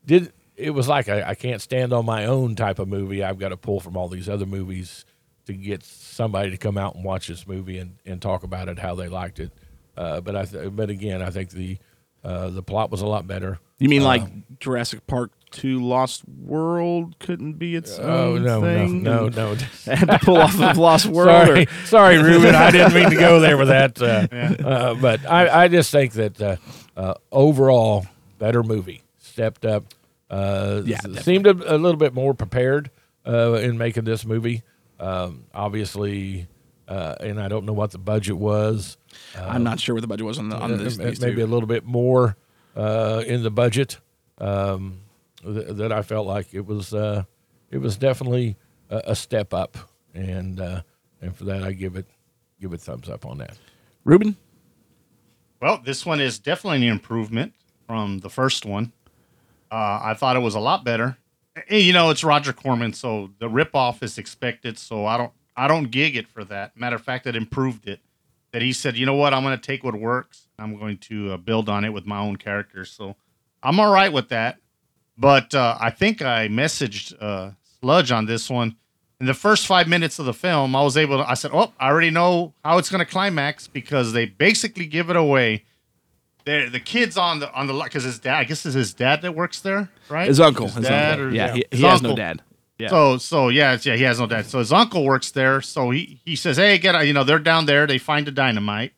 did it was like I I can't stand on my own type of movie. I've got to pull from all these other movies to get somebody to come out and watch this movie and, and talk about it how they liked it. Uh, but I th- but again, I think the uh, the plot was a lot better. You mean like Uh, Jurassic Park 2 Lost World couldn't be its Oh, own no, no, thing? no, and no. had to pull off of Lost World. Sorry, or- sorry, Ruben. I didn't mean to go there with that. Uh, Yeah. uh, but I, I just think that uh, uh, overall, better movie. Stepped up. Uh, Yeah, definitely. seemed a, a little bit more prepared uh, in making this movie. Um, obviously, uh, and I don't know what the budget was. I'm not sure what the budget was on, the, on this, maybe two. a little bit more uh, in the budget um, th- that I felt like it was uh, it was definitely a, a step up, and uh, and for that I give it give it thumbs up on that. Ruben? Well, this one is definitely an improvement from the first one. Uh, I thought it was a lot better. You know, it's Roger Corman, so the ripoff is expected. So I don't, I don't gig it for that. Matter of fact, it improved it. that he said, you know what, I'm going to take what works. I'm going to uh, build on it with my own characters. So I'm all right with that. But uh, I think I messaged uh, Sludge on this one. In the first five minutes of the film, I was able to, I said, oh, I already know how it's going to climax because they basically give it away. They're, the kids on the on the because his dad, I guess it's his dad that works there, right? His uncle, his, his dad, uncle. or Yeah, he- his he has no dad. Yeah. So so yeah, it's, yeah, he has no dad. So his uncle works there. So he he says, hey, get out. you know they're down there. They find the dynamite.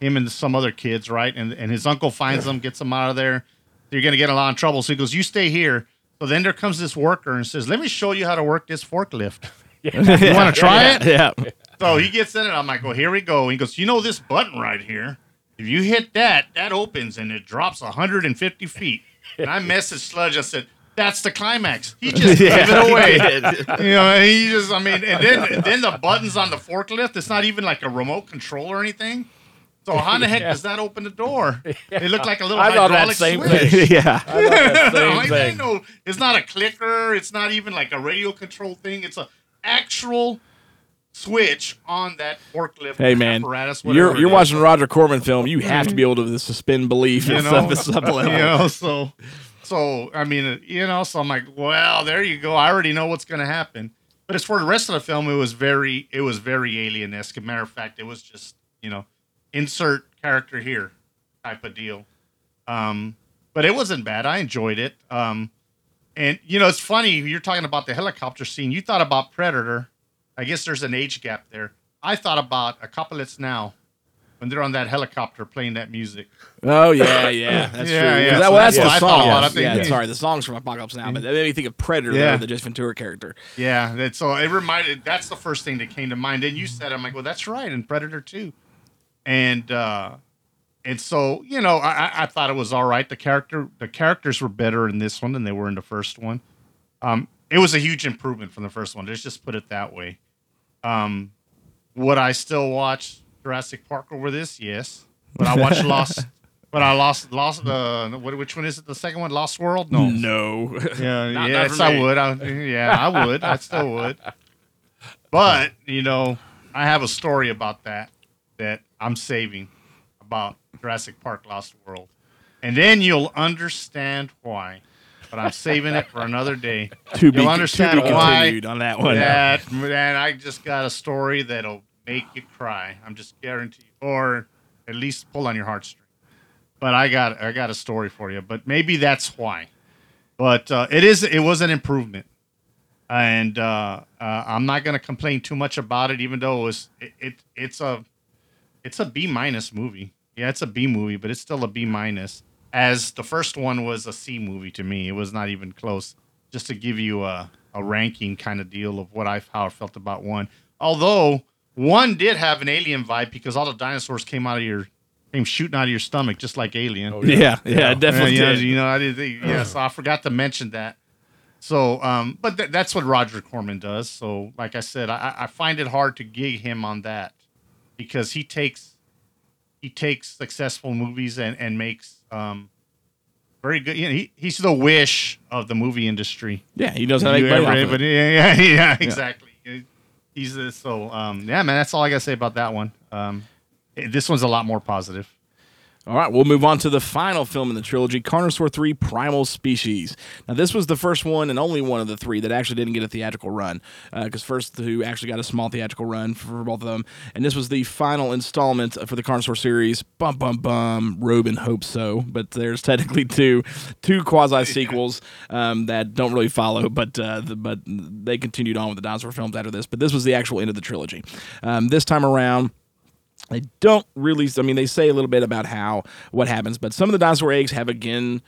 Him and some other kids, right? And and his uncle finds them, gets them out of there. You're gonna get a lot of trouble. So he goes, you stay here. So then there comes this worker and says, let me show you how to work this forklift. you want to try it? Yeah. So he gets in it. I'm like, well, here we go. He goes, you know this button right here? If you hit that, that opens and it drops 150 feet. And I messaged Sludge. I said, that's the climax. He just Yeah, gave it away. you know, he just, I mean, and then then the buttons on the forklift. It's not even like a remote control or anything. So how the heck Yeah. does that open the door? It looked like a little I hydraulic same switch. thing. Yeah. I same thing. no- it's not a clicker. It's not even like a radio control thing. It's a actual switch on that forklift Hey man, apparatus. you're you're watching Roger Corman film. You have to be able to suspend belief you and know, at some level. you know, so so I mean, you know, so I'm like, well, there you go. I already know what's going to happen. But as for the rest of the film, it was very it was very alien esque. Matter of fact, it was just you know, insert character here type of deal. Um, but it wasn't bad. I enjoyed it. Um, and you know, it's funny you're talking about the helicopter scene. You thought about Predator. I guess there's an age gap there. I thought about a couple it's now when they're on that helicopter playing that music. Oh yeah, yeah, that's Yeah, true. yeah. 'Cause That, well, that's that's what the I song. about. I think- yeah, sorry, the songs from Apocalypse Now, but that made me think of Predator, Yeah. there, the Jess Ventura character. Yeah, that's so it reminded. That's the first thing that came to mind. And you said, "I'm like, well, that's right." And Predator too, and uh, and so you know, I, I- I thought it was all right. The character, the characters were better in this one than they were in the first one. Um, it was a huge improvement from the first one. Let's just put it that way. Um, would I still watch Jurassic Park over this? Yes, but I watched Lost. But I lost, lost. Uh, which one is it? The second one, Lost World? No, No. Yeah, Not- not yes, for I would. I, yeah, I would. I still would. But you know, I have a story about that that I'm saving about Jurassic Park: Lost World, and then you'll understand why. But I'm saving it for another day. To be- you'll to understand be why continued on that one. That man, I just got a story that'll make you cry. I'm just guaranteed, or at least pull on your heartstrings. But I got I got a story for you. But maybe that's why. But uh, it is it was an improvement, and uh, uh, I'm not going to complain too much about it. Even though it was it, it it's a it's a B minus movie. Yeah, it's a B movie, but it's still a B minus. As the first one was a C movie to me, it was not even close. Just to give you a, a ranking kind of deal of what I how I felt about one. Although one did have an alien vibe because all the dinosaurs came out of your came shooting out of your stomach just like Alien. Oh, yeah. Yeah, yeah, it definitely yeah, did. You know, I did. think- Yeah, so I forgot to mention that. So, um, but th- that's what Roger Corman does. So, like I said, I, I find it hard to gig him on that because he takes he takes successful movies and and makes um very good. You know, he, he's the wish of the movie industry. Yeah, he knows how to make money ever- but yeah, yeah, yeah, Yeah. exactly. He's the, so um, yeah, man. That's all I gotta say about that one. Um, eh, this one's a lot more positive. All right, we'll move on to the final film in the trilogy, Carnosaur 3 Primal Species. Now, this was the first one and only one of the three that actually didn't get a theatrical run, because first two actually got a small theatrical run for both of them, and this was the final installment for the Carnosaur series. Bum, bum, bum. Robin hopes so, but there's technically two two quasi sequels um, that don't really follow, but uh, the, but they continued on with the dinosaur films after this. But this was the actual end of the trilogy. Um, this time around, they don't really. I mean, they say a little bit about how what happens, but some of the dinosaur eggs have again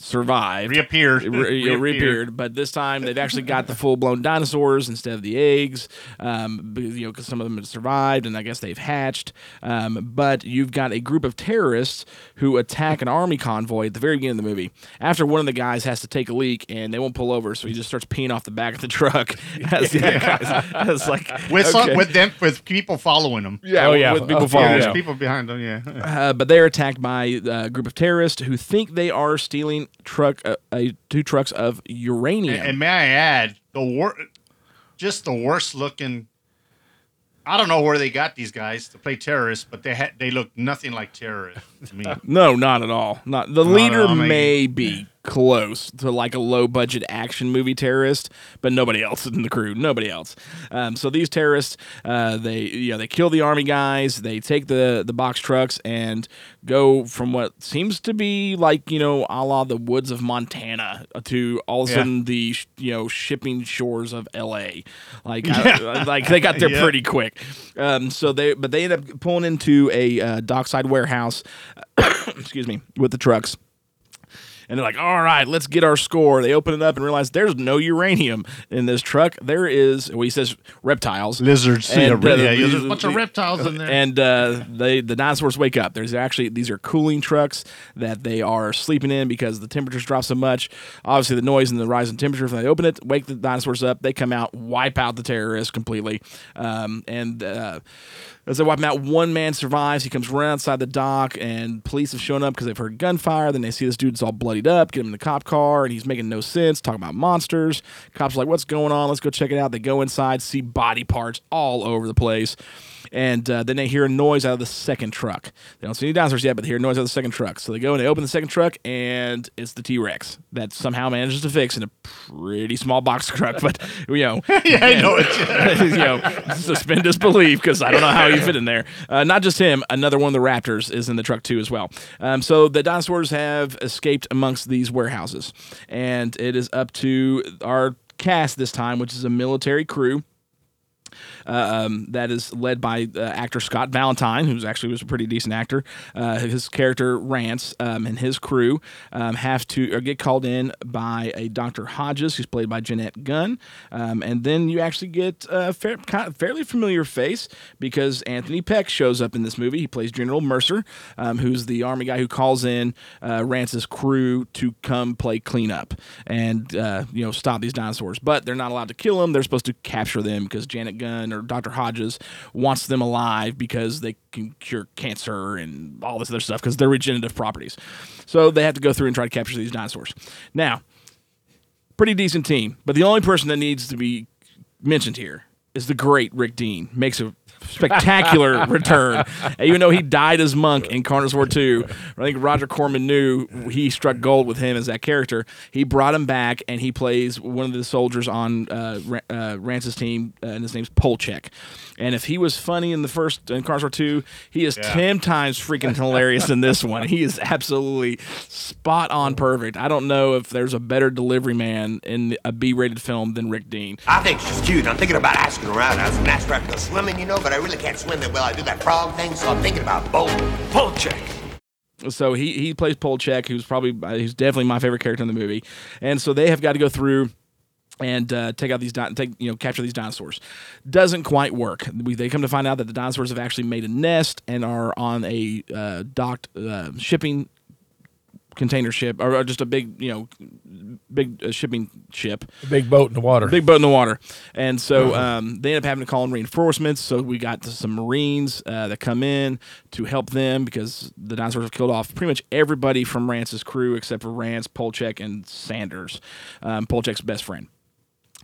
survived, Reappeared. Re- Reappeared. reappeared. But this time they've actually got the full blown dinosaurs instead of the eggs. Um, you know, because some of them have survived, and I guess they've hatched. Um, but you've got a group of terrorists who attack an army convoy at the very beginning of the movie. After one of the guys has to take a leak, and they won't pull over, so he just starts peeing off the back of the truck. As the other guys, it's like with some, with them with people following them. Yeah, Oh, yeah. with people following there's them. people behind them. Yeah. Uh, but they're attacked by uh, a group of terrorists who think they are stealing truck uh, uh, two trucks of uranium. And, and may I add the wor- just the worst looking. I don't know where they got these guys to play terrorists, but they had they look nothing like terrorists No, not at all. Not the Not leader all, may be close to like a low budget action movie terrorist, but nobody else in the crew. Nobody else. Um, so these terrorists, uh, they you know they kill the army guys. They take the the box trucks and go from what seems to be like you know a la the woods of Montana to all of a Yeah. sudden the sh- you know shipping shores of L.A. Like Yeah. I- like they got there Yeah. pretty quick. Um, so they but they end up pulling into a uh, dockside warehouse. excuse me, with the trucks. And they're like, all right, let's get our score. They open it up and realize there's no uranium in this truck. There is, well, he says reptiles, Lizards. And, yeah, uh, yeah, there's a the- bunch of reptiles in there. And uh, they the dinosaurs wake up. There's actually these are cooling trucks that they are sleeping in because the temperatures drop so much. Obviously, the noise and the rise in temperature. If they open it, wake the dinosaurs up. They come out, wipe out the terrorists completely. Um, and uh, as they wipe them out, one man survives. He comes running outside the dock, and police have shown up because they've heard gunfire. Then they see this dude's all bloodied up. Get him in the cop car, and he's making no sense, talking about monsters. Cops are like, "What's going on? Let's go check it out." They go inside, see body parts all over the place. And uh, then they hear a noise out of the second truck. They don't see any dinosaurs yet, but they hear a noise out of the second truck. So they go and they open the second truck, and it's the T Rex that somehow manages to fix in a pretty small box truck. But you know, Yeah, I know it. you know, suspend disbelief because I don't know how you fit in there. Uh, not just him, another one of the Raptors is in the truck too as well. Um, so the dinosaurs have escaped amongst these warehouses, and it is up to our cast this time, which is a military crew. Uh, um, that is led by uh, actor Scott Valentine, who's actually was a pretty decent actor. Uh, his character Rance um, and his crew um, have to or get called in by a Dr. Hodges, who's played by Jeanette Gunn, um, and then you actually get a fair, kind of fairly familiar face because Anthony Peck shows up in this movie. He plays General Mercer, um, who's the army guy who calls in uh, Rance's crew to come play cleanup and uh, you know stop these dinosaurs. But they're not allowed to kill them. They're supposed to capture them because Janet Gunn or Dr. Hodges wants them alive because they can cure cancer and all this other stuff because they're regenerative properties. So they have to go through and try to capture these dinosaurs. Now, pretty decent team, but the only person that needs to be mentioned here is the great Rick Dean. Makes a spectacular return. Even though he died as monk in Carnosaur 2, I think Roger Corman knew he struck gold with him as that character. He brought him back, and he plays one of the soldiers on uh, uh, Rance's team, uh, and his name's Polchek. And if he was funny in the first in Carnosaur 2, he is Yeah. 10 times freaking hilarious in this one. He is absolutely spot on perfect. I don't know if there's a better delivery man in a B rated film than Rick Dean. I think she's cute. I'm thinking about asking her out. I was gonna ask to go swimming, you know, but I really can't swim that well. I do that frog thing, so I'm thinking about both. Polchek. So he he plays Polchek, who's probably uh, who's definitely my favorite character in the movie, and so they have got to go through and uh, take out these di- take you know capture these dinosaurs. Doesn't quite work. We, they come to find out that the dinosaurs have actually made a nest and are on a uh, docked uh, shipping container ship or, or just a big you know big uh, shipping ship A big boat in the water. Big boat in the water. And so um, they end up having to call in reinforcements. So we got some Marines uh, that come in to help them because the dinosaurs have killed off pretty much everybody from Rance's crew except for Rance, Polchek, and Sanders, um, Polchek's best friend.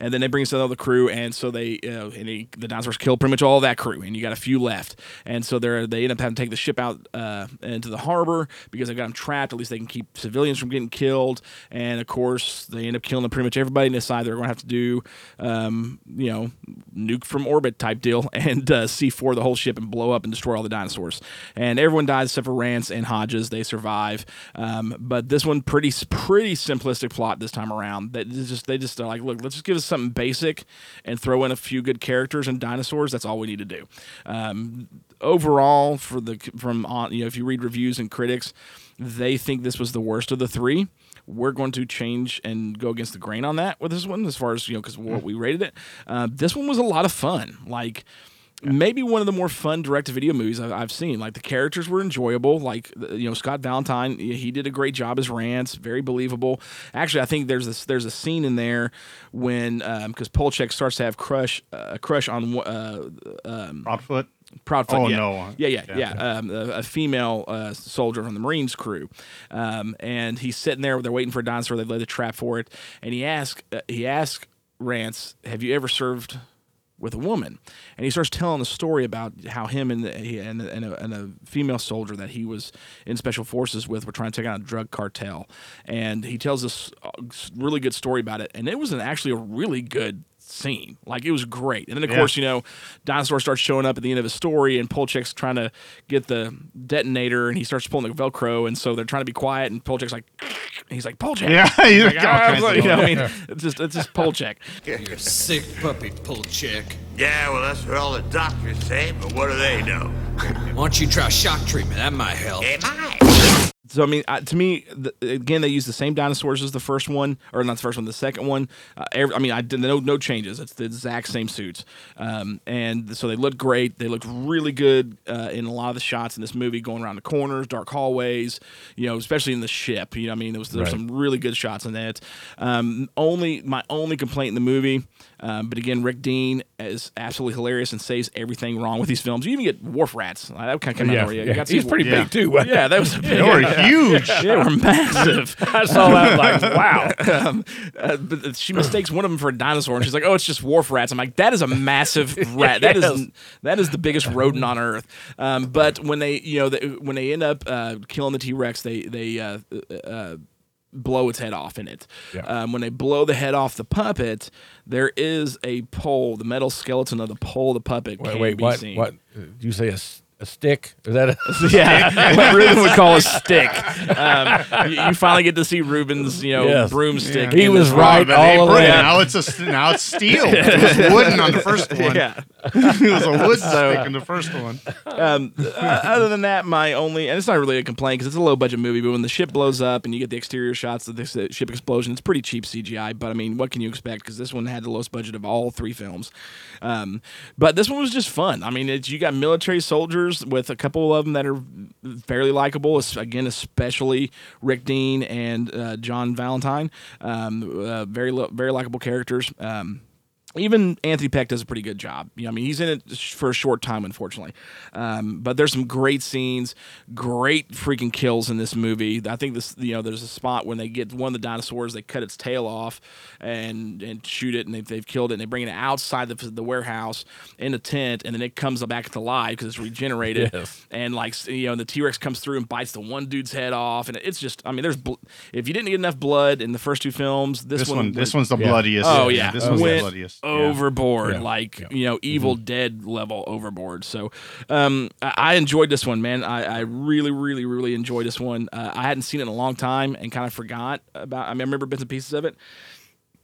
And then they bring us another crew, and so they, know, and he, the dinosaurs kill pretty much all that crew, and you got a few left. And so they they end up having to take the ship out uh, into the harbor because they've got them trapped. At least they can keep civilians from getting killed. And of course, they end up killing pretty much everybody and decide they're going to have to do, um, you know, nuke from orbit type deal and uh, C4 the whole ship and blow up and destroy all the dinosaurs. And everyone dies except for Rance and Hodges. They survive. Um, but this one pretty pretty simplistic plot this time around. That just they just are like, look, let's just give us something basic and throw in a few good characters and dinosaurs. That's all we need to do. Um, overall, for the from on you know if you read reviews and critics, they think this was the worst of the three. We're going to change and go against the grain on that with this one, as far as you know, because what we rated it. Uh, this one was a lot of fun. Like maybe one of the more fun direct-to-video movies I've, I've seen. Like the characters were enjoyable. Like you know Scott Valentine, he did a great job as Rance, very believable. Actually, I think there's this there's a scene in there when because Polchek starts to have crush a crush on uh, um, Proudfoot. Proudfoot. Oh, yeah. no. Yeah, yeah, Yeah. yeah. Um, a, a female uh, soldier from the Marines crew, um, and he's sitting there. They're waiting for a dinosaur. They've laid a trap for it, and he asks uh, he asks Rance, "Have you ever served with a woman, and he starts telling the story about how him and and, and, a, and a female soldier that he was in special forces with were trying to take out a drug cartel, and he tells this uh, really good story about it, and it was an, actually a really good scene. Like it was great. And then of Yeah. course, you know, Dinosaur starts showing up at the end of his story and Polchek's trying to get the detonator and he starts pulling the Velcro and so they're trying to be quiet and Polchek's like he's like Polchek. Yeah, He's he's like, got all "Ah," kinds of you know, I mean, stuff. it's just it's just Polchek. You're sick puppy, Polchek. Yeah, well, that's what all the doctors say, but what do they know? Why don't you try shock treatment? That might help. So I mean, I, to me, the, again, they use the same dinosaurs as the first one, or not the first one, the second one. Uh, every, I mean, I did no no changes. It's the exact same suits, um, and so they look great. They look really good uh, in a lot of the shots in this movie, going around the corners, dark hallways. You know, especially in the ship. You know, I mean, there was there's Right. some really good shots in that. Um, only my only complaint in the movie, um, but again, Rick Dean is absolutely hilarious and says everything wrong with these films. You even get wharf rats. Uh, That kind of came Yeah, out where you got He's pretty yeah. big, too, Yeah, that was a They were yeah. huge. They were massive. I saw that, like, wow. um, uh, but she mistakes one of them for a dinosaur, and she's like, "Oh, it's just wharf rats." I'm like, "That is a massive rat. That Yes. is that is the biggest rodent on earth." Um, but when they, you know, they, when they end up uh, killing the T Rex, they they uh, uh, blow its head off in it. Um, when they blow the head off the puppet, there is a pole, the metal skeleton of the pole, of the puppet. Wait, can wait be what? seen. What? Did you say A stick? Is that a yeah, what Ruben would call a stick. Um, you, you finally get to see Ruben's, you know, Yes. broomstick. He was right all along. now it's a now it's steel. It was wooden on the first one. Yeah. it was a wood So- stick in the first one. um, uh, other than that, my only and it's not really a complaint because it's a low budget movie. But when the ship blows up and you get the exterior shots of this ship explosion, it's pretty cheap CGI. But I mean, what can you expect? Because this one had the lowest budget of all three films. Um, but this one was just fun. I mean, it's, you got military soldiers with a couple of them that are fairly likable. Again, especially Rick Dean and uh, John Valentine. Um, uh, very lo- very likable characters. Um, even Anthony Peck does a pretty good job. You know, I mean, he's in it for a short time, unfortunately. Um, but there's some great scenes, great freaking kills in this movie. I think this, you know, there's a spot when they get one of the dinosaurs, they cut its tail off and and shoot it, and they've, they've killed it, and they bring it outside the, the warehouse in a tent, and then it comes back to life because it's regenerated. Yes. And like you know, the T Rex comes through and bites the one dude's head off, and it's just, I mean, there's bl- if you didn't get enough blood in the first two films, this, This one, one- this one's the Yeah. bloodiest. Oh Yeah, yeah, this one's the bloodiest. Yeah. overboard, Yeah. like you know, Evil Dead level overboard. So, um, I, I enjoyed this one, man. I, I really, really, really enjoyed this one. Uh, I hadn't seen it in a long time and kind of forgot about. I, mean, I remember bits and pieces of it,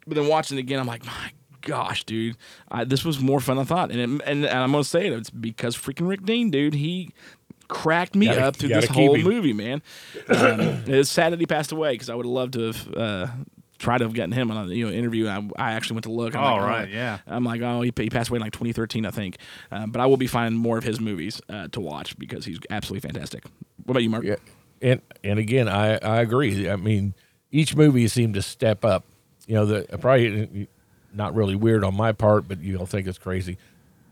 but then watching it again, I'm like, my gosh, dude, I, this was more fun than I thought. And, it, and and I'm gonna say it, it's because freaking Rick Dean, dude, he cracked me Gotta- up through this whole him. movie, man. Um, it's sad that he passed away because I would have loved to have. Uh, Tried to have gotten him on a you know interview. I, I actually went to look. I'm Oh, like, right, yeah. I'm like, oh, he, he passed away in like 2013, I think. Um, but I will be finding more of his movies uh, to watch because he's absolutely fantastic. What about you, Mark? Yeah, and and again, I I agree. I mean, each movie seemed to step up. You know, the probably not really weird on my part, but you'll think it's crazy.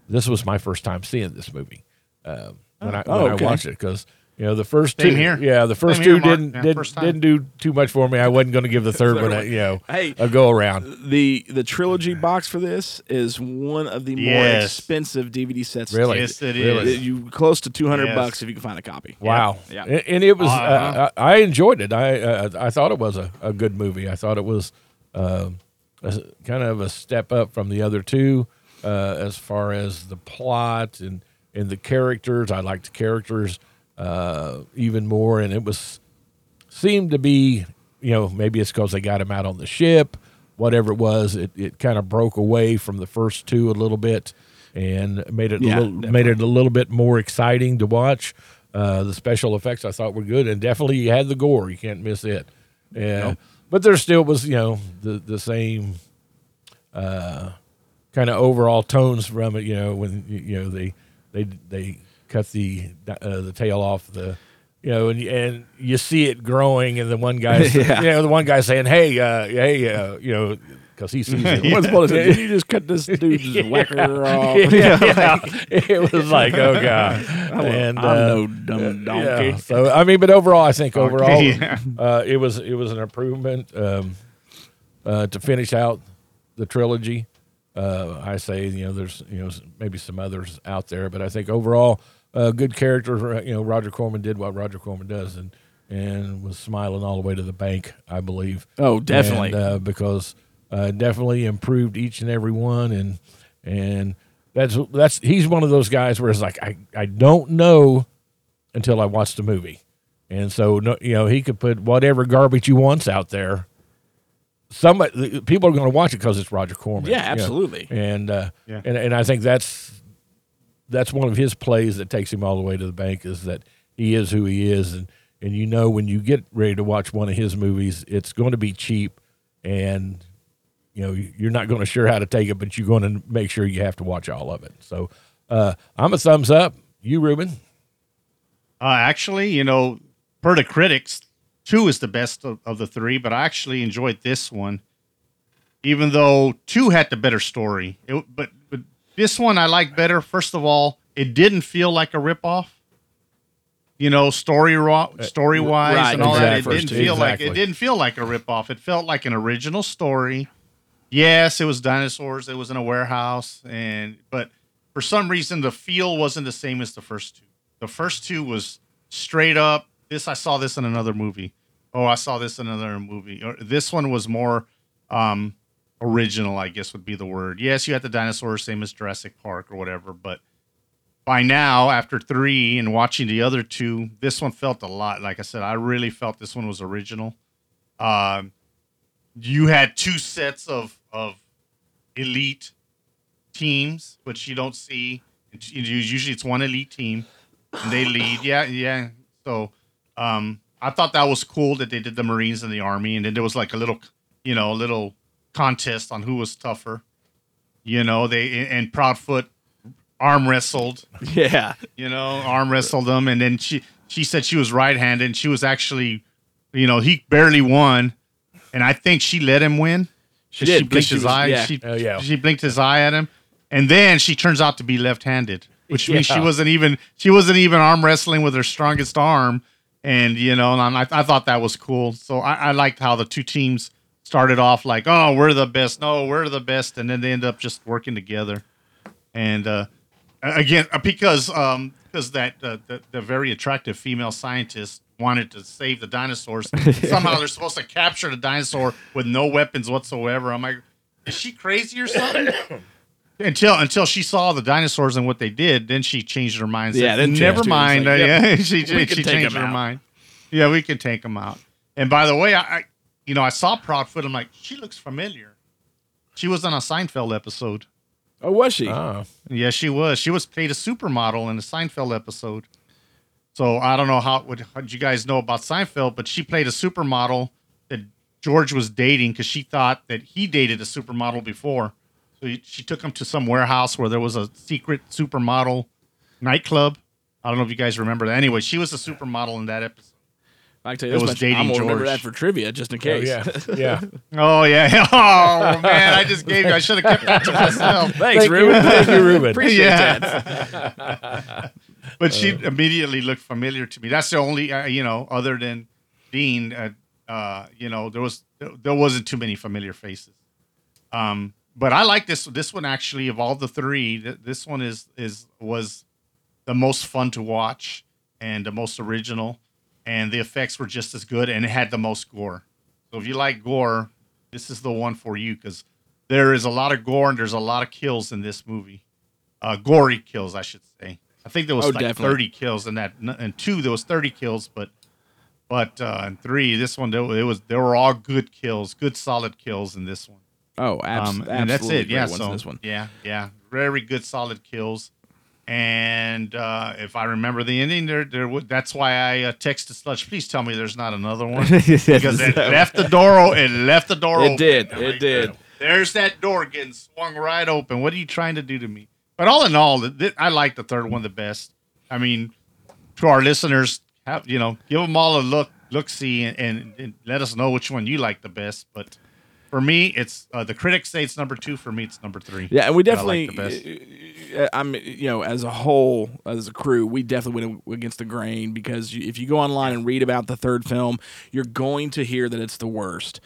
This was my first time seeing this movie um, when I Oh, when okay. I watched it because. You know the first Same two, here. yeah, the first Same two here, Mark. didn't Yeah, didn't, first time. didn't do too much for me. I wasn't going to give the third one, a, you know, Hey. a go around. The the trilogy box for this is one of the more Yes. expensive DVD sets. Really? Yes, it Really? is. You close to 200 Yes. bucks if you can find a copy. Wow. Yeah. And, and it was, Uh-huh. uh, I, I enjoyed it. I, uh, I thought it was a, a good movie. I thought it was um a, kind of a step up from the other two uh, as far as the plot and, and the characters. I liked the characters uh, even more. And it was, seemed to be, you know, maybe it's because they got him out on the ship, whatever it was. It, it kind of broke away from the first two a little bit and made it Yeah, a little, made it a little bit more exciting to watch. Uh, the special effects I thought were good, and definitely you had the gore. You can't miss it. Yeah, but there still was, you know, the the same uh, kind of overall tones from it. You know, when you you know they they they cut the uh, the tail off the. You know, and and you see it growing, and the one guy, Yeah. you know, the one guy saying, "Hey, uh, hey, uh, you know," because he sees it. What's what is it? Did you just cut this dude's whacker off? yeah, yeah. it was like, oh god, and I'm uh, no dumb donkey. yeah. So I mean, but overall, I think overall, yeah. uh, it was it was an improvement um, uh, to finish out the trilogy. uh, I say you know there's you know maybe some others out there, but I think overall uh, good character. You know Roger Corman did what Roger Corman does, and and was smiling all the way to the bank. I believe. Oh, definitely. And, uh, because uh, definitely improved each and every one, and and that's that's he's one of those guys where it's like I I don't know until I watch the movie, and so no, you know he could put whatever garbage he wants out there. Somebody people are going to watch it because it's Roger Corman. Yeah, you know. absolutely. And uh, Yeah. and and I think that's that's one of his plays that takes him all the way to the bank is that he is who he is. And and you know when you get ready to watch one of his movies it's going to be cheap and you know you're not going to sure how to take it but you're going to make sure you have to watch all of it. So uh, i'm a thumbs up. You ruben? Uh, actually, you know, per the critics, two is the best of, of the three, but I actually enjoyed this one, even though two had the better story. It, but, but this one I like better. First of all, it didn't feel like a ripoff. You know, story story wise right, and all that. It didn't feel like it Exactly. didn't feel like a ripoff. It felt like an original story. Yes, it was dinosaurs. It was in a warehouse, and but for some reason the feel wasn't the same as the first two. The first two was straight up. This I saw this in another movie. Oh, I saw this in another movie. Or this one was more um, original, I guess would be the word. Yes, you had the dinosaurs, same as Jurassic Park or whatever, but by now, after three and watching the other two, this one felt a lot. Like I said, I really felt this one was original. Um, you had two sets of of elite teams, which you don't see. Usually, it's one elite team, and they lead. Yeah, yeah. So, um, I thought that was cool that they did the Marines and the Army, and then there was like a little, you know, a little contest on who was tougher. You know, they and Proudfoot arm wrestled. Yeah. You know, arm wrestled them, and then she she said she was right handed, and she was actually, you know, he barely won, and I think she let him win. She 'Cause did, She blinked she his was- eye. yeah. She, Oh, yeah. she blinked his eye at him, and then she turns out to be left handed, which means she wasn't even she wasn't even arm wrestling with her strongest arm, and you know, and I, I thought that was cool. So I, I liked how the two teams started off like, oh, we're the best, no, we're the best, and then they end up just working together, and uh, again uh, because um because that uh, the, the very attractive female scientist wanted to save the dinosaurs somehow they're supposed to capture the dinosaur with no weapons whatsoever. I'm like is she crazy or something? Until until she saw the dinosaurs and what they did then she changed her mind Yeah, then never mind. like, yep, yeah she, she, she changed her out. mind. Yeah we can take them out. And by the way I you know i saw proudfoot i'm like she looks familiar she was on a seinfeld episode Oh, was she? Ah. oh Yes, she was. She was played a supermodel in a Seinfeld episode. So I don't know how what, what you guys know about Seinfeld, but she played a supermodel that George was dating because she thought that he dated a supermodel before. So he, she took him to some warehouse where there was a secret supermodel nightclub. I don't know if you guys remember that. Anyway, she was a supermodel in that episode. I can tell you It this was much. dating I'm gonna remember George. that for trivia, just in Oh, case. yeah yeah Oh yeah. Oh man, I just gave you. I should have kept that to myself. Thanks, Thank you, Ruben. thank you, Ruben. Appreciate Yeah. that. but she immediately looked familiar to me. That's the only, uh, you know, other than Dean, uh, uh, you know, there was there wasn't too many familiar faces. Um, but I like this. This one actually, of all the three, th- this one is is was the most fun to watch and the most original, and the effects were just as good, and it had the most gore. So if you like gore, this is the one for you because there is a lot of gore and there's a lot of kills in this movie. Uh, gory kills, I should say. I think there was Oh, like definitely. 30 kills in that. And two, there was 30 kills, but but uh, in three, this one, there, it was there were all good kills, good solid kills in this one. Oh, abs- Um, absolutely. and that's it. Yeah. So this one. yeah, yeah, very good solid kills. And uh, if I remember the ending, there, there would. That's why I uh, texted Sludge. Please tell me there's not another one because it left the door. o- It left the door. It open. did. It like, did. There's that door getting swung right open. What are you trying to do to me? But all in all, th- th- I like the third one the best. I mean, to our listeners, have you know, give them all a look, look, see, and, and, and let us know which one you like the best. But for me, it's uh, the critics say it's number two. For me, it's number three. Yeah, and we that I like definitely, the best. uh, I'm, you know, as a whole, as a crew, we definitely went against the grain because you, if you go online and read about the third film, you're going to hear that it's the worst.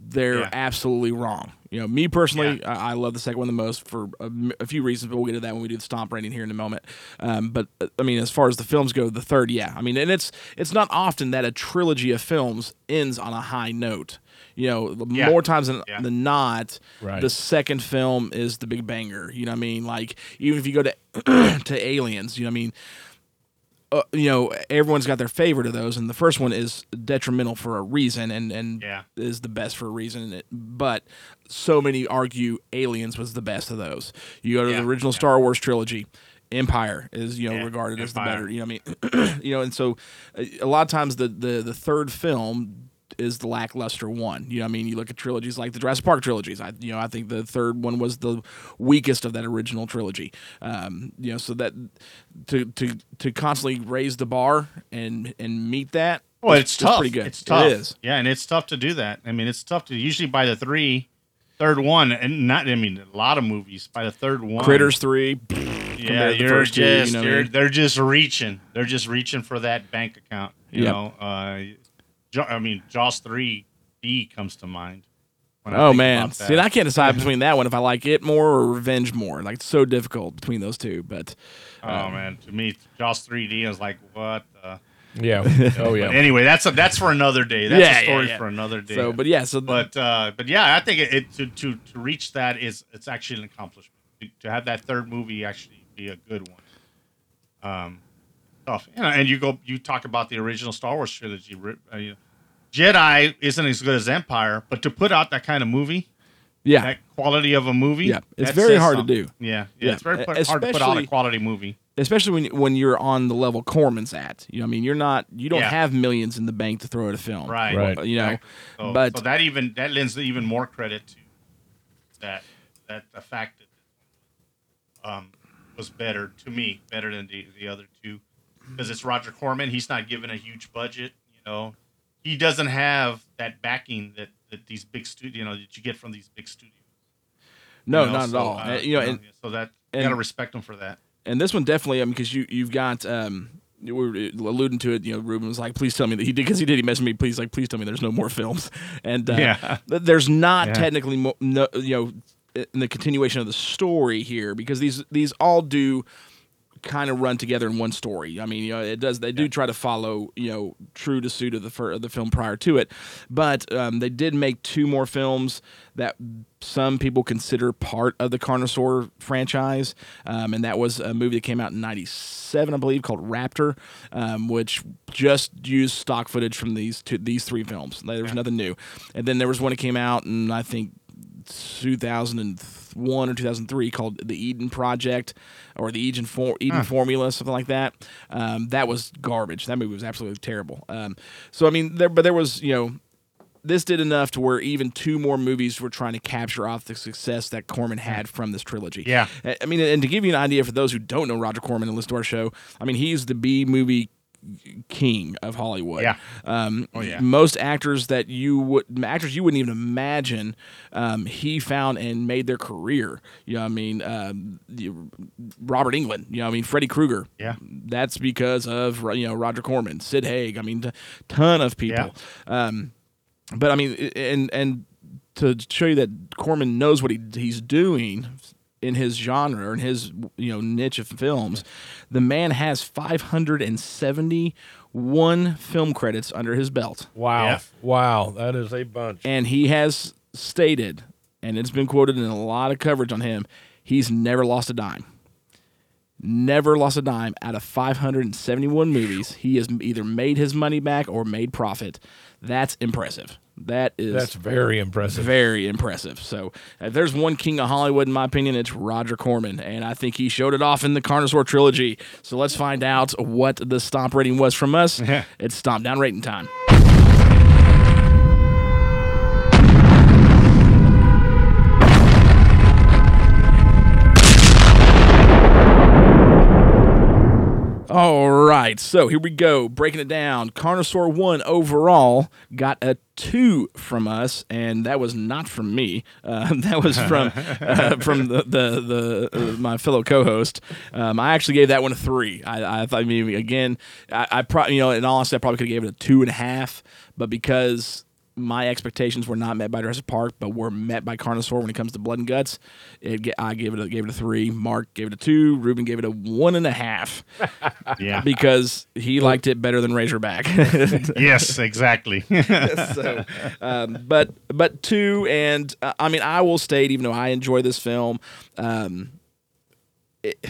they're Yeah. absolutely wrong. You know, me personally, I, I love the second one the most for a few reasons, but we'll get to that when we do the stomp rating here in a moment. Um, but uh, I mean, as far as the films go, the third, yeah, I mean, and it's it's not often that a trilogy of films ends on a high note. You know, Yeah. more times than, Yeah. than not, Right. the second film is the big banger. You know what I mean? Like even if you go to to Aliens, you know what I mean? Uh, you know, everyone's got their favorite of those, and the first one is detrimental for a reason, and and Yeah. is the best for a reason. But so many argue Aliens was the best of those. You go to Yeah, the original Star Wars trilogy. Empire is you know regarded as the better. You know what I mean? you know, and so uh, a lot of times the the the third film is the lackluster one. You know, I mean, you look at trilogies like the Jurassic Park trilogies. I, you know, I think the third one was the weakest of that original trilogy. Um, you know, so that to to to constantly raise the bar and and meet that. Well, is- it's tough. Pretty good. It's tough. It is. Yeah, and it's tough to do that. I mean, it's tough to usually by the three, third one, and not. I mean, a lot of movies by the third one. Critters three. Yeah, compared to the you're just you know what I you're, mean? they're just reaching. They're just reaching for that bank account. You Yep. know, uh, Jo- I mean, Jaws three D comes to mind. Oh man, about see, I can't decide between that one if I like it more or Revenge more. Like it's so difficult between those two. But Oh um, man, to me, Jaws 3D is like what? The? Yeah. Oh, yeah. Anyway, that's a, that's for another day. That's Yeah, a story yeah, yeah. for another day. So, but yeah, so but uh, but yeah, I think it, it to, to to reach that is it's actually an accomplishment. To, to have that third movie actually be a good one. Um, tough. You know, and you go you talk about the original Star Wars trilogy. Uh, Jedi isn't as good as Empire, but to put out that kind of movie, Yeah. that quality of a movie, Yeah, it's very says hard to do. Yeah, yeah, it's very put, hard to put out a quality movie. especially when when you're on the level Corman's at. You know, I mean, you're not you don't Yeah. have millions in the bank to throw at a film, Right. Right. You know, Exactly. So, but so that even that lends even more credit to that that the fact that um was better to me better than the the other two because it's Roger Corman. He's not given a huge budget. You know, he doesn't have that backing that that these big studio you know that you get from these big studios. no, You know, not at all. uh, you know, and, so that you gotta respect him for that. and this one definitely, I mean, because you you've got um. We were alluding to it, you know. Ruben was like, "Please tell me that he did," because he did. He messaged me, "Please, like, please tell me there's no more films." And uh, Yeah. there's not Yeah. technically, mo- no, you know, in the continuation of the story here because these these all do kind of run together in one story. I mean, you know, it does. They do try to follow, you know, true to suit of the fir- of the film prior to it, but um, they did make two more films that some people consider part of the Carnosaur franchise, um, and that was a movie that came out in '97, I believe, called Raptor, um, which just used stock footage from these two, these three films. There was nothing new, and then there was one that came out, and I think 2001 or 2003 called the Eden Project or the Eden, For- Eden Huh. Formula, something like that. Um, that was garbage. That movie was absolutely terrible. Um, so I mean, there, but there was you know. This did enough to where even two more movies were trying to capture off the success that Corman had from this trilogy. Yeah. I I mean, and to give you an idea for those who don't know Roger Corman and listen to our show, I mean, he's the B movie king of Hollywood. Yeah. Um, Oh, yeah. Most actors that you would actors you wouldn't even imagine, um, he found and made their career. You know, I mean, um, Robert Englund. You know, I mean, Freddy Krueger. Yeah. That's because of you know Roger Corman, Sid Haig. I mean, t- ton of people. Um, but I mean, and and to show you that Corman knows what he, he's doing in his genre or in his you know niche of films, the man has 571 film credits under his belt. Wow. Yeah. Wow. That is a bunch. And he has stated, and it's been quoted in a lot of coverage on him, he's never lost a dime. Never lost a dime out of 571 movies. He has either made his money back or made profit. That's impressive. That is That's very impressive. very impressive. So, if there's one king of Hollywood, in my opinion, it's Roger Corman, and I think he showed it off in the Carnosaur trilogy. So let's find out what the stomp rating was from us. It's stomp down rating time. All right, so here we go. Breaking it down. Carnosaur 1 overall got a 2 from us, and that was not from me. Uh, that was from uh, from the, the, the uh, my fellow co host. Um, I actually gave that one a 3. I, I thought, I mean, again, I, I probably, you know, in all honesty, I probably could have gave it a 2.5, but because my expectations were not met by Jurassic Park, but were met by Carnosaur when it comes to blood and guts. It, I gave it a, gave it a three. Mark gave it a two. Ruben gave it a one and a half. Yeah. because he liked it better than Razorback. yes, exactly. so, um, but but two, and uh, I mean, I will state, even though I enjoy this film, um, it,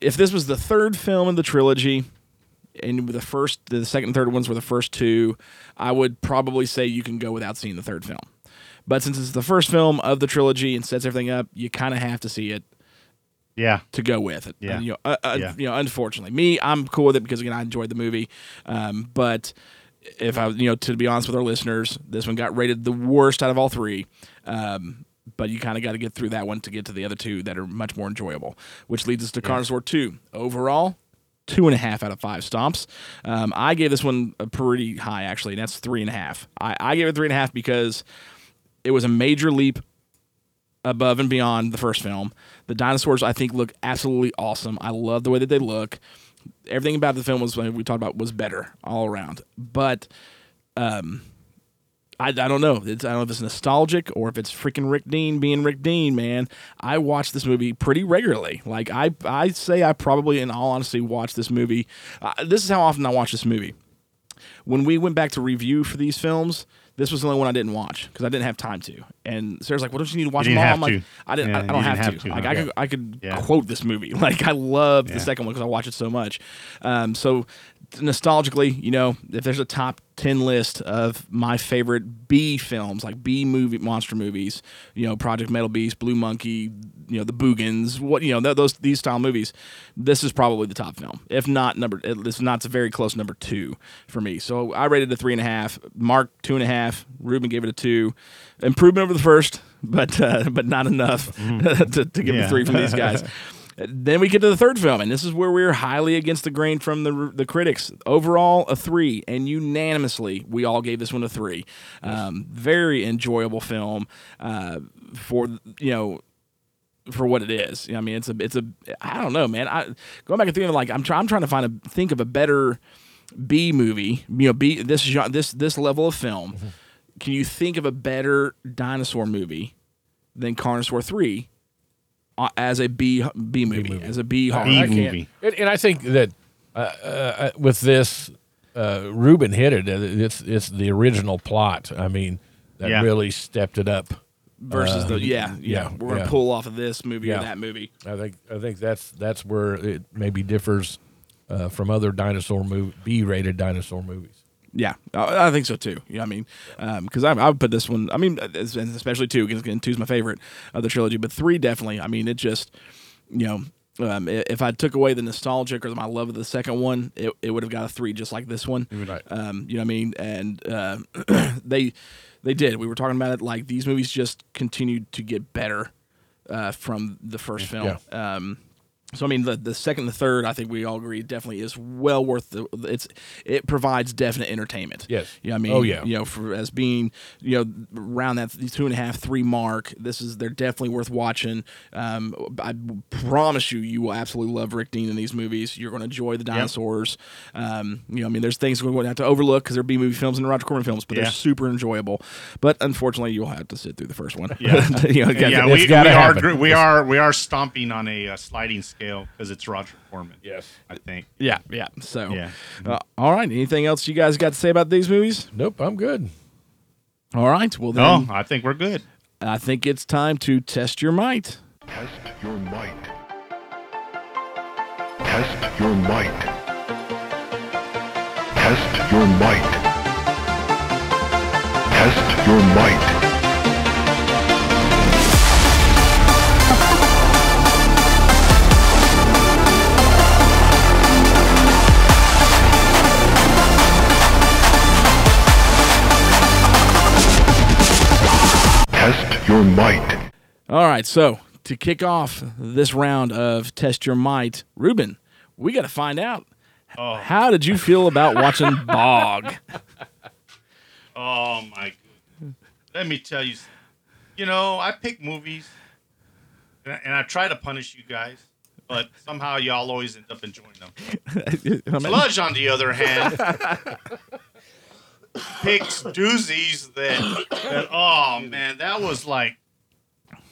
if this was the third film in the trilogy, and the first, the second and third ones were the first two, I would probably say you can go without seeing the third film. But since it's the first film of the trilogy and sets everything up, you kind of have to see it Yeah. to go with it. Yeah. And, you know, uh, uh, Yeah. you know, unfortunately, me, I'm cool with it because again, I enjoyed the movie. Um, but if I, you know, to be honest with our listeners, this one got rated the worst out of all three. Um, but you kind of got to get through that one to get to the other two that are much more enjoyable. Which leads us to Carnosaur Two. Overall, two and a half out of five stomps. Um, I gave this one a pretty high actually, and that's three and a half. I, I gave it three and a half because it was a major leap above and beyond the first film. The dinosaurs, I think, look absolutely awesome. I love the way that they look. Everything about the film was we talked about was better all around. But um, I, I don't know. It's, I don't know if it's nostalgic or if it's freaking Rick Dean being Rick Dean. Man, I watch this movie pretty regularly. Like I, I say, I probably, in all honesty, watch this movie. Uh, this is how often I watch this movie when we went back to review for these films, this was the only one I didn't watch because I didn't have time to. And Sarah's like, "What don't you need to watch them all?" I'm like, to. "I didn't. Yeah, I, I don't have, have to. to. Like, I could, I could Yeah. quote this movie. Like, I love Yeah. the second one because I watch it so much. Um, so nostalgically, you know, if there's a top ten list of my favorite B films, like B movie monster movies, you know, Project Metal Beast, Blue Monkey, you know, the Boogens, what you know, th- those these style movies, this is probably the top film. If not number, it's not it's a very close number two for me. So I rated it a three and a half. Mark two and a half. Ruben gave it a two. Improvement over the first, but uh, but not enough to, to give Yeah. a three from these guys. Then we get to the third film, and this is where we're highly against the grain from the the critics. Overall, a three, and unanimously, we all gave this one a three. Um, very enjoyable film uh, for you know for what it is. I mean, it's a it's a I don't know, man. I going back and thinking like I'm trying I'm trying to find a think of a better B movie. You know, B this this this level of film. Mm-hmm. Can you think of a better dinosaur movie than Carnosaur Three? Uh, As a B B movie, as a B horror, I can't- And, and I think that uh, uh, with this, uh, Ruben hit it. Uh, It's it's the original plot. I mean, that Yeah. really stepped it up. versus Uh, the yeah, yeah we're gonna yeah. pull off of this movie Yeah. or that movie. I think I think that's that's where it maybe differs uh, from other dinosaur movie B-rated dinosaur movies. Yeah, I, I think so too. Yeah, I mean, because I, I would put this one. I mean, especially two because again, two's my favorite of the trilogy, but three definitely. I mean, it just you know. Um, if I took away the nostalgic or my love of the second one, it, it would have got a three just like this one. Right. Um, you know what I mean? And uh, they they did. We were talking about it like these movies just continued to get better uh, from the first film. Um, so I mean, the the second, and the third, I think we all agree definitely is well worth the. It's it provides definite entertainment. Yes. You know I mean? Oh, yeah. You know, for as being you know around that two and a half three mark, this is they're definitely worth watching. Um, I promise you, you will absolutely love Rick Dean in these movies. You're going to enjoy the dinosaurs. Um, you know, I mean, there's things we're going to have to overlook because they're B movie films and Roger Corman films, but Yeah. they're super enjoyable. But unfortunately, you'll have to sit through the first one. Yeah, you know, yeah. it's We, we are happen. we are we are stomping on a uh, sliding scale because it's Roger Corman. Yes, I think. Yeah, yeah. So, Yeah. uh, all right. Anything else you guys got to say about these movies? Nope, I'm good. All right. Well, No, I think we're good. I think it's time to test your might. Test your might. Test your might. Test your might. Test your might. Your might. All right. So to kick off this round of test your might, Ruben, we got to find out. Oh. How did you feel about watching Bog? Oh my goodness. Let me tell you, you know, I pick movies and I, and I try to punish you guys, but somehow y'all always end up enjoying them. I mean- Sludge, on the other hand, picks doozies that, that oh man, that was like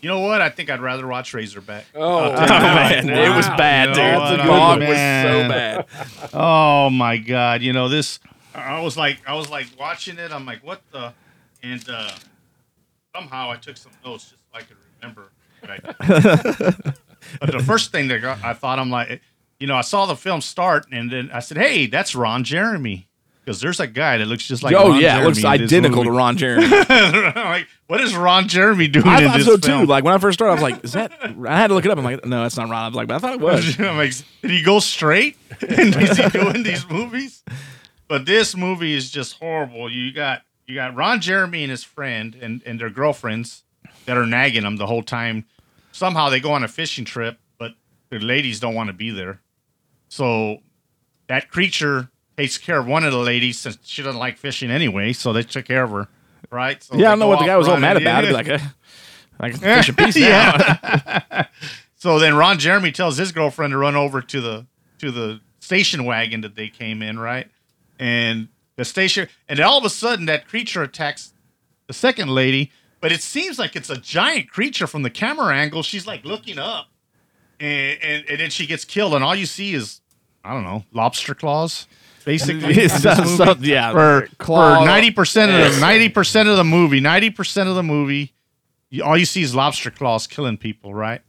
you know what? I think I'd rather watch Razorback. Oh, I'll tell you that. man, it was bad, You dude. know The dog was so bad. Oh my god! You know this. I was like, I was like watching it. I'm like, what the? And uh, somehow I took some notes just so I could remember. what but the first thing that got, I thought, I'm like, you know, I saw the film start, and then I said, hey, that's Ron Jeremy. Because there's a guy that looks just like oh Ron yeah, it Jeremy looks identical to. Ron Jeremy. Like, what is Ron Jeremy doing I in thought this so film? too. Like when I first started, I was like, "Is that?" I had to look it up. I'm like, "No, that's not Ron." I was like, "But I thought it was." I'm like, did he go straight? and is he doing these movies? But this movie is just horrible. You got you got Ron Jeremy and his friend and, and their girlfriends that are nagging them the whole time. Somehow they go on a fishing trip, but the ladies don't want to be there. So that creature takes care of one of the ladies since she doesn't like fishing anyway. So they took care of her, right? So yeah, I don't know what the guy was all mad about. It'd be like, "I can fish a piece now." So then Ron Jeremy tells his girlfriend to run over to the to the station wagon that they came in, right? And the station, and then all of a sudden that creature attacks the second lady, but it seems like it's a giant creature from the camera angle. She's like looking up, and and, and then she gets killed, and all you see is I don't know lobster claws. Basically, in this movie. some- yeah, for ninety percent of the ninety percent of the movie, ninety percent of the movie, you, all you see is lobster claws killing people. Right?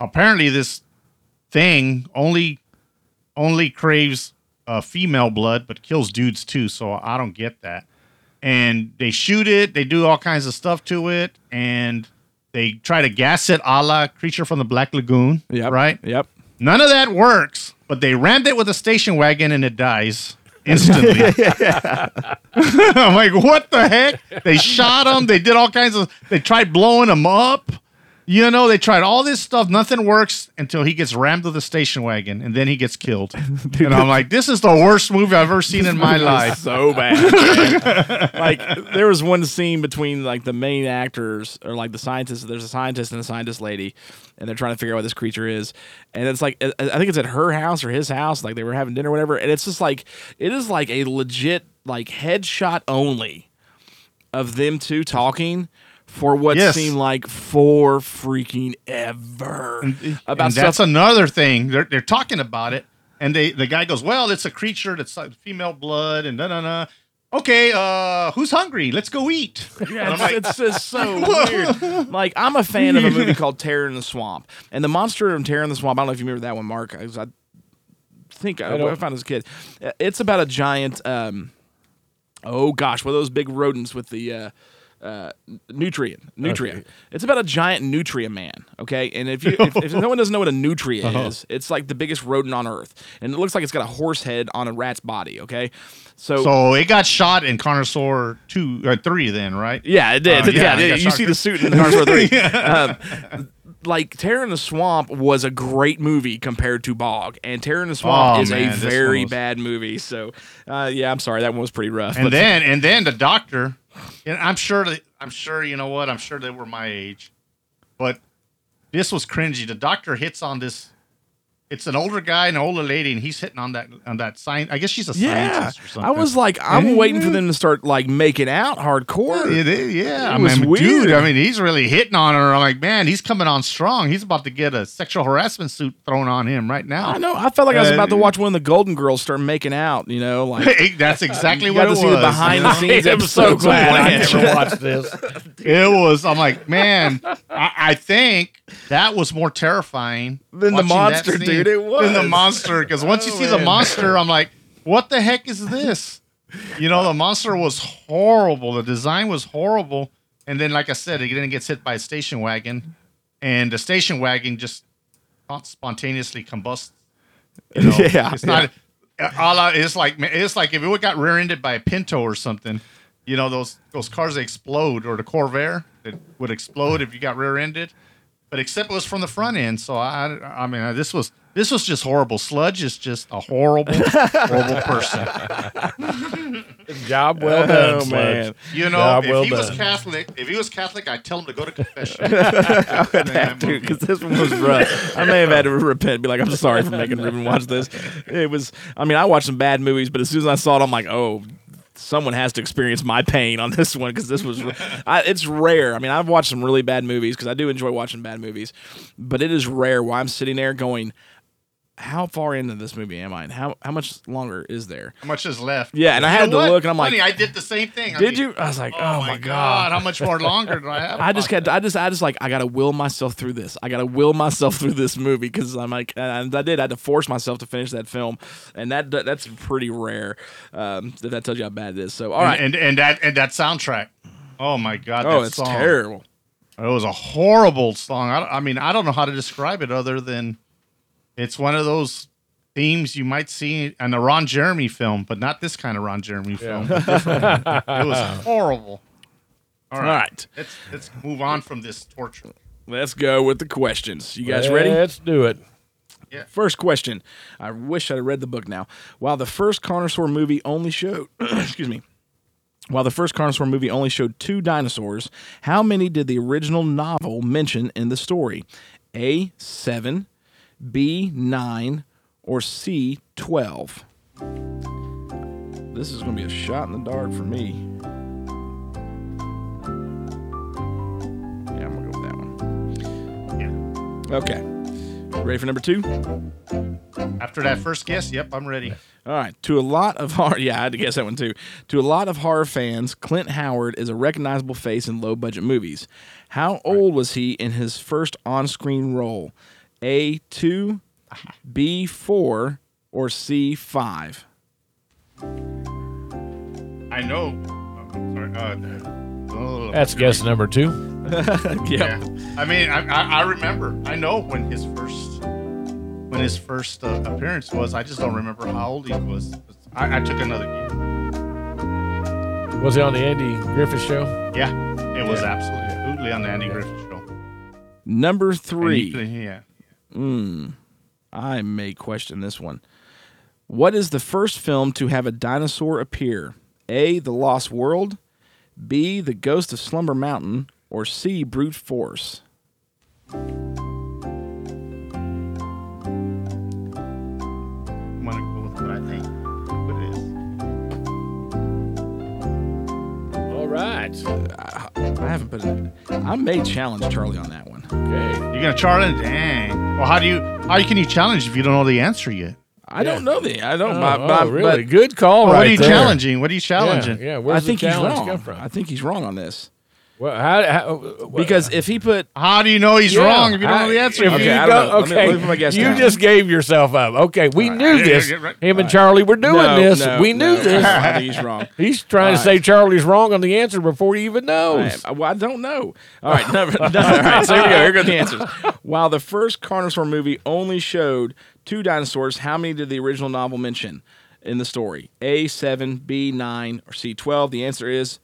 Apparently, this thing only only craves uh, female blood, but kills dudes too. So I don't get that. And they shoot it. They do all kinds of stuff to it, and they try to gas it, a la Creature from the Black Lagoon. Yep. Right. Yep. None of that works. But they rammed it with a station wagon, and it dies instantly. I'm like, what the heck? They shot him. They did all kinds of. They tried blowing him up. You know, they tried all this stuff. Nothing works until he gets rammed with a station wagon, and then he gets killed. and I'm like, this is the worst movie I've ever seen in my life. so bad. like there was one scene between like the main actors or like the scientists. There's a scientist and a scientist lady, and they're trying to figure out what this creature is. And it's like I I think it's at her house or his house. Like they were having dinner or whatever. And it's just like it is like a legit like headshot only of them two talking. For what Yes. seemed like for freaking ever about and stuff that's another thing. They're they're talking about it, and they the guy goes, "Well, it's a creature that's like female blood, and da da da." Okay, uh, who's hungry? Let's go eat. Yeah, it's, it's just so weird. Like I'm a fan of a movie called Terror in the Swamp, and the monster in Terror in the Swamp. I don't know if you remember that one, Mark. I, was- I think I, I I found it as a kid. Uh, It's about a giant. Um, oh gosh, what are those big rodents with the uh, uh, nutrient? Nutria. Okay. It's about a giant nutria man. Okay, and if you if, if no one doesn't know what a nutria Uh-huh. is, it's like the biggest rodent on Earth, and it looks like it's got a horse head on a rat's body. Okay, so So it got shot in Carnosaur two or three, then right? Yeah, it did. Uh, yeah, it got you see the suit in Carnosaur 3. Um, like Terror in the Swamp was a great movie compared to Bog, and Terror in the Swamp Oh, is man, a very was- bad movie. So, uh, yeah, I'm sorry that one was pretty rough. And but- then and then the doctor, and I'm sure that I'm sure you know what I'm sure they were my age, but this was cringy. The doctor hits on this. It's an older guy and an older lady, and he's hitting on that on that sign. I guess she's a yeah, scientist or something. I was like, I'm waiting for them to start like making out hardcore. It is, yeah. it I was mean, weird. dude. I mean, he's really hitting on her. I'm like, man, he's coming on strong. He's about to get a sexual harassment suit thrown on him right now. I know. I felt like I was Uh, about to watch one of the Golden Girls start making out. You know, like That's exactly you what got it to see was. the behind the scenes I'm so glad I never watched this. It was. I'm like, man, I, I think that was more terrifying Than the monster, scene dude, it Than the monster, because once you Oh, see the monster, I'm like, what the heck is this? You know, the monster was horrible. The design was horrible, and then, like I said, it then gets hit by a station wagon, and the station wagon just spontaneously combusts. You know? Yeah, it's not. a la- It's like it's like if it got rear-ended by a Pinto or something. You know those those cars that explode, or the Corvair that would explode if you got rear-ended. But except it was from the front end, so I I mean this was this was just horrible. Sludge is just a horrible horrible person. Job well oh, done, Oh, man. You know, Job if well he was. Catholic, if he was Catholic, I'd tell him to go to confession. I would have to because this one was rough. I may have had to repent, be like, I'm sorry for making Ruben watch this. It was. I mean, I watched some bad movies, but as soon as I saw it, I'm like, oh, someone has to experience my pain on this one because this was I, it's rare. I mean, I've watched some really bad movies because I do enjoy watching bad movies, but it is rare where I'm sitting there going, "How far into this movie am I? And how how much longer is there?" How much is left? Yeah, and I had to what? look, and I'm like, Funny, I did the same thing. I Did mean, you? I was like, oh, oh, my my god, how much more longer do I have? I just got. I just. I just. like. I gotta will myself through this. I gotta will myself through this movie because I'm like, and I did. I had to force myself to finish that film, and that that's pretty rare. Um, if that tells you how bad it is. So, all right. and, and and that and that soundtrack. Oh my god, Oh, that it's song. terrible. It was a horrible song. I, I mean, I don't know how to describe it other than it's one of those themes you might see in a Ron Jeremy film, but not this kind of Ron Jeremy film. but it was horrible. All right. All right. Let's let's move on from this torture. Let's go with the questions. You guys ready? Let's do it. Yeah. First question. I wish I'd read the book now. While the first Carnosaur movie only showed, excuse me, while the first Carnosaur movie only showed two dinosaurs, how many did the original novel mention in the story? A seven, B nine, or C twelve? This is going to be a shot in the dark for me. Yeah, I'm going to go with that one. Yeah. Okay. Ready for number two? After that first guess, yep, I'm ready. All right. To a lot of horror, yeah, I had to guess that one too. To a lot of horror fans, Clint Howard is a recognizable face in low budget movies. How old was he in his first on screen role? A two, B four, or C five? I know. I'm sorry. Uh, oh, That's guess number two. yeah. I mean, I, I, I remember. I know when his first when his first uh, appearance was. I just don't remember how old he was. I, I took another guess. Was he on the Andy Griffith show? Yeah, it was Yeah. absolutely on the Andy Griffith show. Number And he three. yeah. Hmm. I may question this one. What is the first film to have a dinosaur appear? A. The Lost World, B. The Ghost of Slumber Mountain, or C. Brute Force? I'm gonna go with what I think. What it is. All right. I, I haven't put it. I may challenge Charlie on that one. Okay. You're gonna challenge? Dang. Well, how do you? How can you challenge if you don't know the answer yet? I don't know the. I don't. Oh, but, oh, really? but- Good call Well, right what are you there. challenging? What are you challenging? Yeah, yeah. I Where's think the he's challenge wrong. come from? I think he's wrong on this. Well, how, how, uh, uh, Because if he put, How do you know he's Yeah, wrong if you don't know the answer? if? Okay, you I don't don't- Let me- let me guess you down. just gave yourself up. Okay, we knew this. yeah, right. Him and Charlie were doing No, this. no, we knew no, this. I think he's wrong. He's trying to say. Charlie's wrong on the answer before he even knows. right, uh, well, I don't know. All right, number, no, all right. So here we go. Here go the answers. While the first Carnosaur movie only showed two dinosaurs, how many did the original novel mention in the story? A seven, B nine, or C twelve? The answer is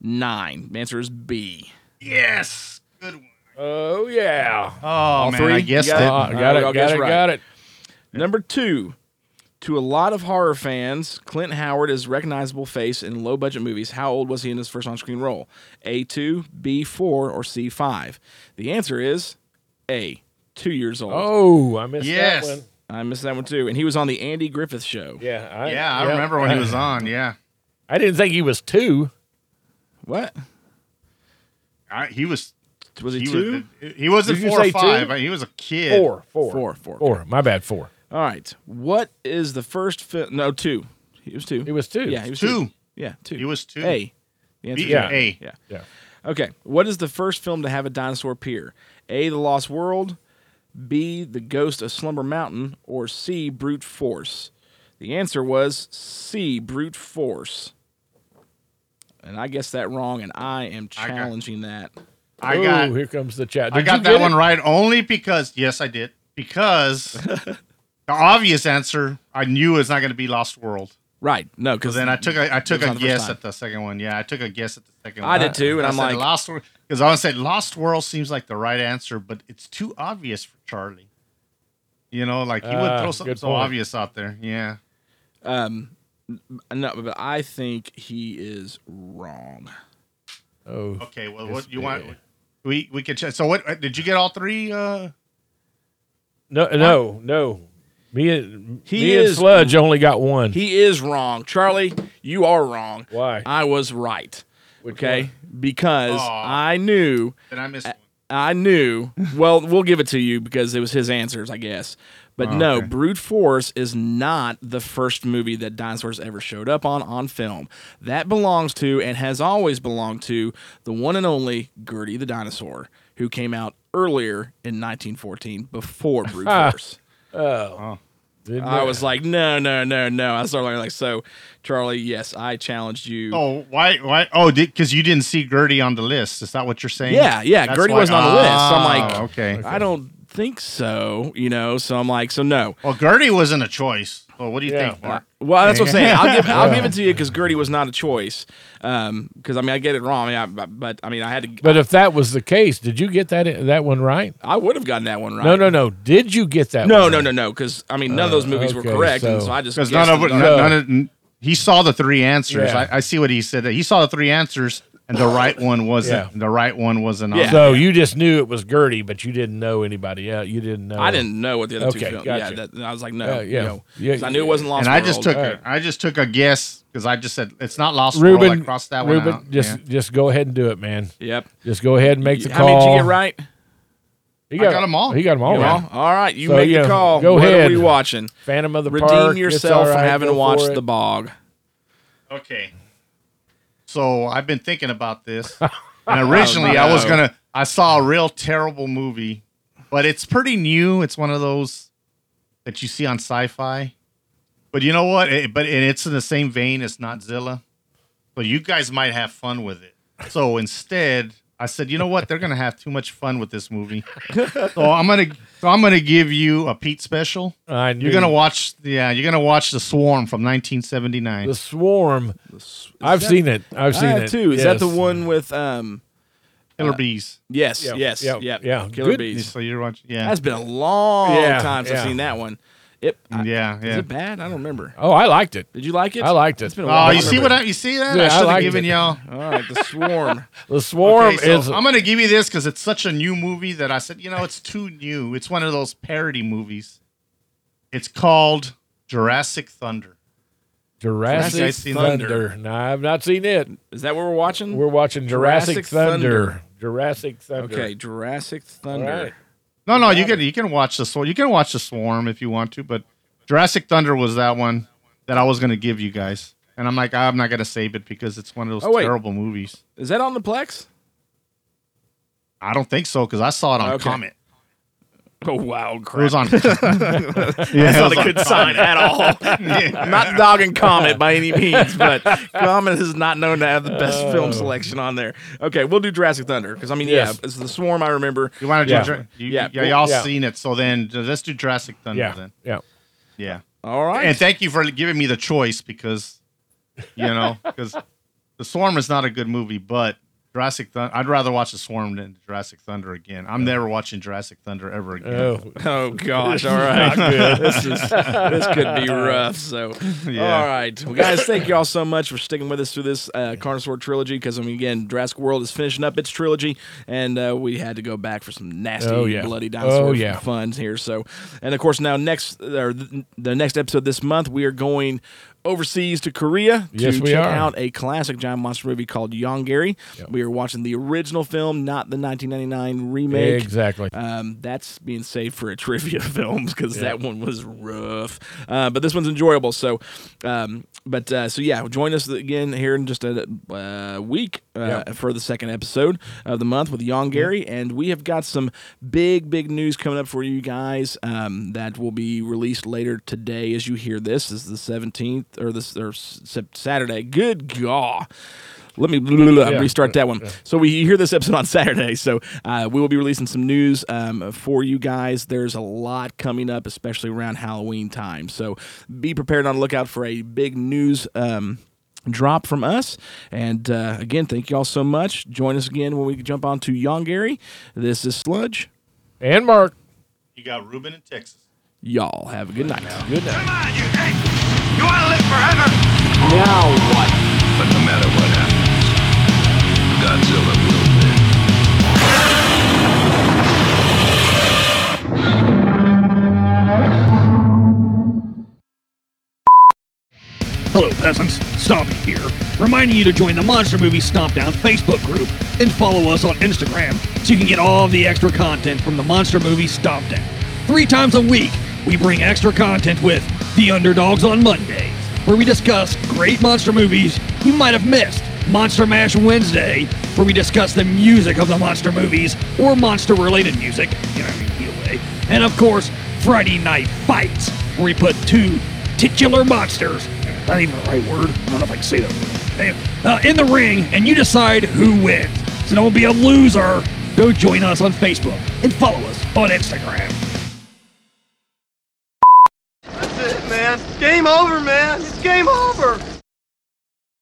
nine. The answer is B. Yes. Good one. Oh yeah. Oh All man, three? I guessed You got it. it? Uh, got it. I'll Got it. right. Got it. Number two, to a lot of horror fans, Clint Howard is a recognizable face in low budget movies. How old was he in his first on screen role? A2, B4, or C5? The answer is A, two years old. Oh, I missed Yes. that one. I missed that one too. And he was on the Andy Griffith show. Yeah. I, Yeah, I remember when he was on. Yeah, I didn't think he was two. What? I, he was. Was he, He two? was. He wasn't Did four or say two? five. He was a kid. Four. Four. Four, four. Four. My bad. Four. All right. What is the first film? No, two. He was two. He was two. Yeah, he was Two. two. Yeah, two. He was two. A. The answer B- is Yeah. A. Yeah. Yeah. Okay. What is the first film to have a dinosaur appear? A. The Lost World. B. The Ghost of Slumber Mountain. Or C. Brute Force. The answer was C. Brute Force. And I guess that wrong, and I am I got- challenging that. I Ooh, got. here comes the chat. I got that one it? right only because yes, I did. Because the obvious answer I knew is not going to be Lost World. Right. No, Because because then I took a I took a guess At at the second one. Yeah, I took a guess at the second I one. I did too, and I I'm said like- Lost World because I said Lost World seems like the right answer, but it's too obvious for Charlie. You know, like he would Ah, throw something so obvious out there. Yeah. um, no, but I think he is wrong. Oh. Okay. Well, what you want? We we can check. So what did you get all three? Uh, No. No. No. Me and He me and Sludge only got one. He is wrong. Charlie, you are wrong. Why? I was right. Which okay? one? Because I knew Did I miss one? I knew. Well, we'll give it to you because it was his answers, I guess. But Oh, no, okay. Brute Force is not the first movie that dinosaurs ever showed up on on film. That belongs to and has always belonged to the one and only Gertie the dinosaur, who came out earlier in 1914 before Brute ah. Force. Oh. oh. Didn't I know. was like, no, no, no, no. I started like, so, Charlie, yes, I challenged you. Oh, why? Why? Oh, because you didn't see Gertie on the list. Is that what you're saying? Yeah, yeah. That's Gertie why- wasn't on the list. So I'm Oh, like, okay. I don't think so, you know. So I'm like, so no. Well, Gertie wasn't a choice. Well, what do you Yeah. think, Mark? Well, that's what I'm saying. I'll give I'll give it to you because Gertie was not a choice. Because I mean, I get it wrong. Yeah, but, but I mean, I had to. But if that was the case, did you get that that one right? I would have gotten that one right. No, no, no. Did you get that? no, one no, right? no, no. Because I mean, none of those Uh, movies okay, were correct, and so- so I just Because none of it. it, none, none of he saw the three answers. Yeah. I, I see what he said. He saw the three answers, and the right one wasn't. Yeah. The right one wasn't. on. So you just knew it was Gertie, but you didn't know anybody else. You didn't know. I didn't know what the other two Okay, films. gotcha. Yeah, that, I was like, no, Yeah, yeah. no. Yeah, 'Cause I knew it wasn't Lost and I just took. Alright. A, I just took a guess because I just said it's not Lost World. Ruben, I crossed that one Ruben, out. just Yeah. just go ahead and do it, man. Yep. Just go ahead and make the How call. many did you get right? He I them all. He got them all You right. All right, you So, make yeah, the call. go what ahead. are we watching? Phantom of the Redeem Park. It's yourself all from having go to watch the bog. Okay. So I've been thinking about this, and oh, originally Oh, I was gonna. I saw a real terrible movie, but it's pretty new. It's one of those that you see on Sci-Fi. But you know what? It, but and it's in the same vein as Notzilla. But you guys might have fun with it. So instead, I said, you know what? They're gonna have too much fun with this movie. so I'm gonna. So I'm gonna give you a Pete special. I knew You're gonna watch. Yeah, you're gonna watch The Swarm from 1979. the Swarm. I've that- seen it. I've I seen have it too. Is that the one with um? Killer Bees. Yes, Yeah, yes, yeah, yeah, yeah. Killer Good. Bees. So you're watching. Yeah. That's been a long Yeah, time since yeah. I've seen that one. It, I- yeah, Is it bad? I don't remember. Oh, I liked it. Did you like it? I liked it. It's been a Oh, while. you see what I, you see that? Yeah, I I should have given it. y'all. All right, the swarm. The Swarm Okay, so is. I'm gonna give you this because it's such a new movie that I said, you know, it's too new. It's one of those parody movies. It's called Jurassic Thunder. Jurassic You guys seen Thunder. No, I've not seen it. Is that what we're watching? We're watching Jurassic, Jurassic Thunder. Thunder. Jurassic Thunder. okay, Jurassic Thunder. No, no, you can you can watch the swarm. You can watch the Swarm if you want to, but Jurassic Thunder was that one that I was gonna give you guys, and I'm like, I'm not gonna save it because it's one of those Oh, wait. terrible movies. Is that on the Plex? I don't think so because I saw it on Okay. Comet. Oh wow, It was on. That's not a good sign at all. not dogging Comet by any means, but Comet is not known to have the best oh. film selection on there. Okay, we'll do Jurassic Thunder because I mean, Yes. yeah, it's the Swarm. I remember. You want to do? Yeah. You, Yeah. yeah, y'all Yeah. seen it. So then let's do Jurassic Thunder Yeah. then. Yeah. Yeah. All right. And thank you for giving me the choice because, you know, because the Swarm is not a good movie, but Jurassic Thunder. I'd rather watch the Swarm than Jurassic Thunder again. I'm never watching Jurassic Thunder ever again. Oh. Oh gosh! All right, this is this could be rough. So, Yeah. all right, well, guys, thank you all so much for sticking with us through this uh, Carnosaur trilogy. Because I mean, again, Jurassic World is finishing up its trilogy, and uh, we had to go back for some nasty, Oh, yeah. bloody dinosaur Oh, yeah. fun here. So, and of course, now next or the next episode this month, we are going overseas to Korea Yes, to check are. out a classic giant monster movie called Yongari. We are watching the original film, not the 1999 remake. Exactly. Um, that's being saved for a trivia film because Yeah. that one was rough. Uh, but this one's enjoyable. So, um, but uh, so yeah, join us again here in just a uh, week uh, Yeah. for the second episode of the month with Yongari, and we have got some big, big news coming up for you guys um, that will be released later today. As you hear this, this is the seventeenth or this or Saturday. Good God. Let me Yeah. restart that one. So we hear this episode on Saturday. So uh, we will be releasing some news um, for you guys. There's a lot coming up, especially around Halloween time. So be prepared on the lookout for a big news. Um, Drop from us. And uh, again, thank you all so much. Join us again when we jump on to Yongari. This is Sludge. And Mark. You got Ruben in Texas. Y'all have a good night. Now. Good night. Come on, you hey, you want to live forever? Now what? But no matter what happens, Hello, peasants. Stompy here, reminding you to join the Monster Movie Stompdown Facebook group and follow us on Instagram so you can get all the extra content from the Monster Movie Stompdown. Three times a week, we bring extra content with The Underdogs on Mondays, where we discuss great monster movies you might have missed Monster Mash Wednesday, where we discuss the music of the monster movies or monster related music, you know. And of course, Friday Night Fights, where we put two titular monsters, not even the right word, I don't know if I can say that word, uh, in the ring, and you decide who wins. So don't be a loser. Go join us on Facebook and follow us on Instagram. That's it, man. Game over, man. It's game over.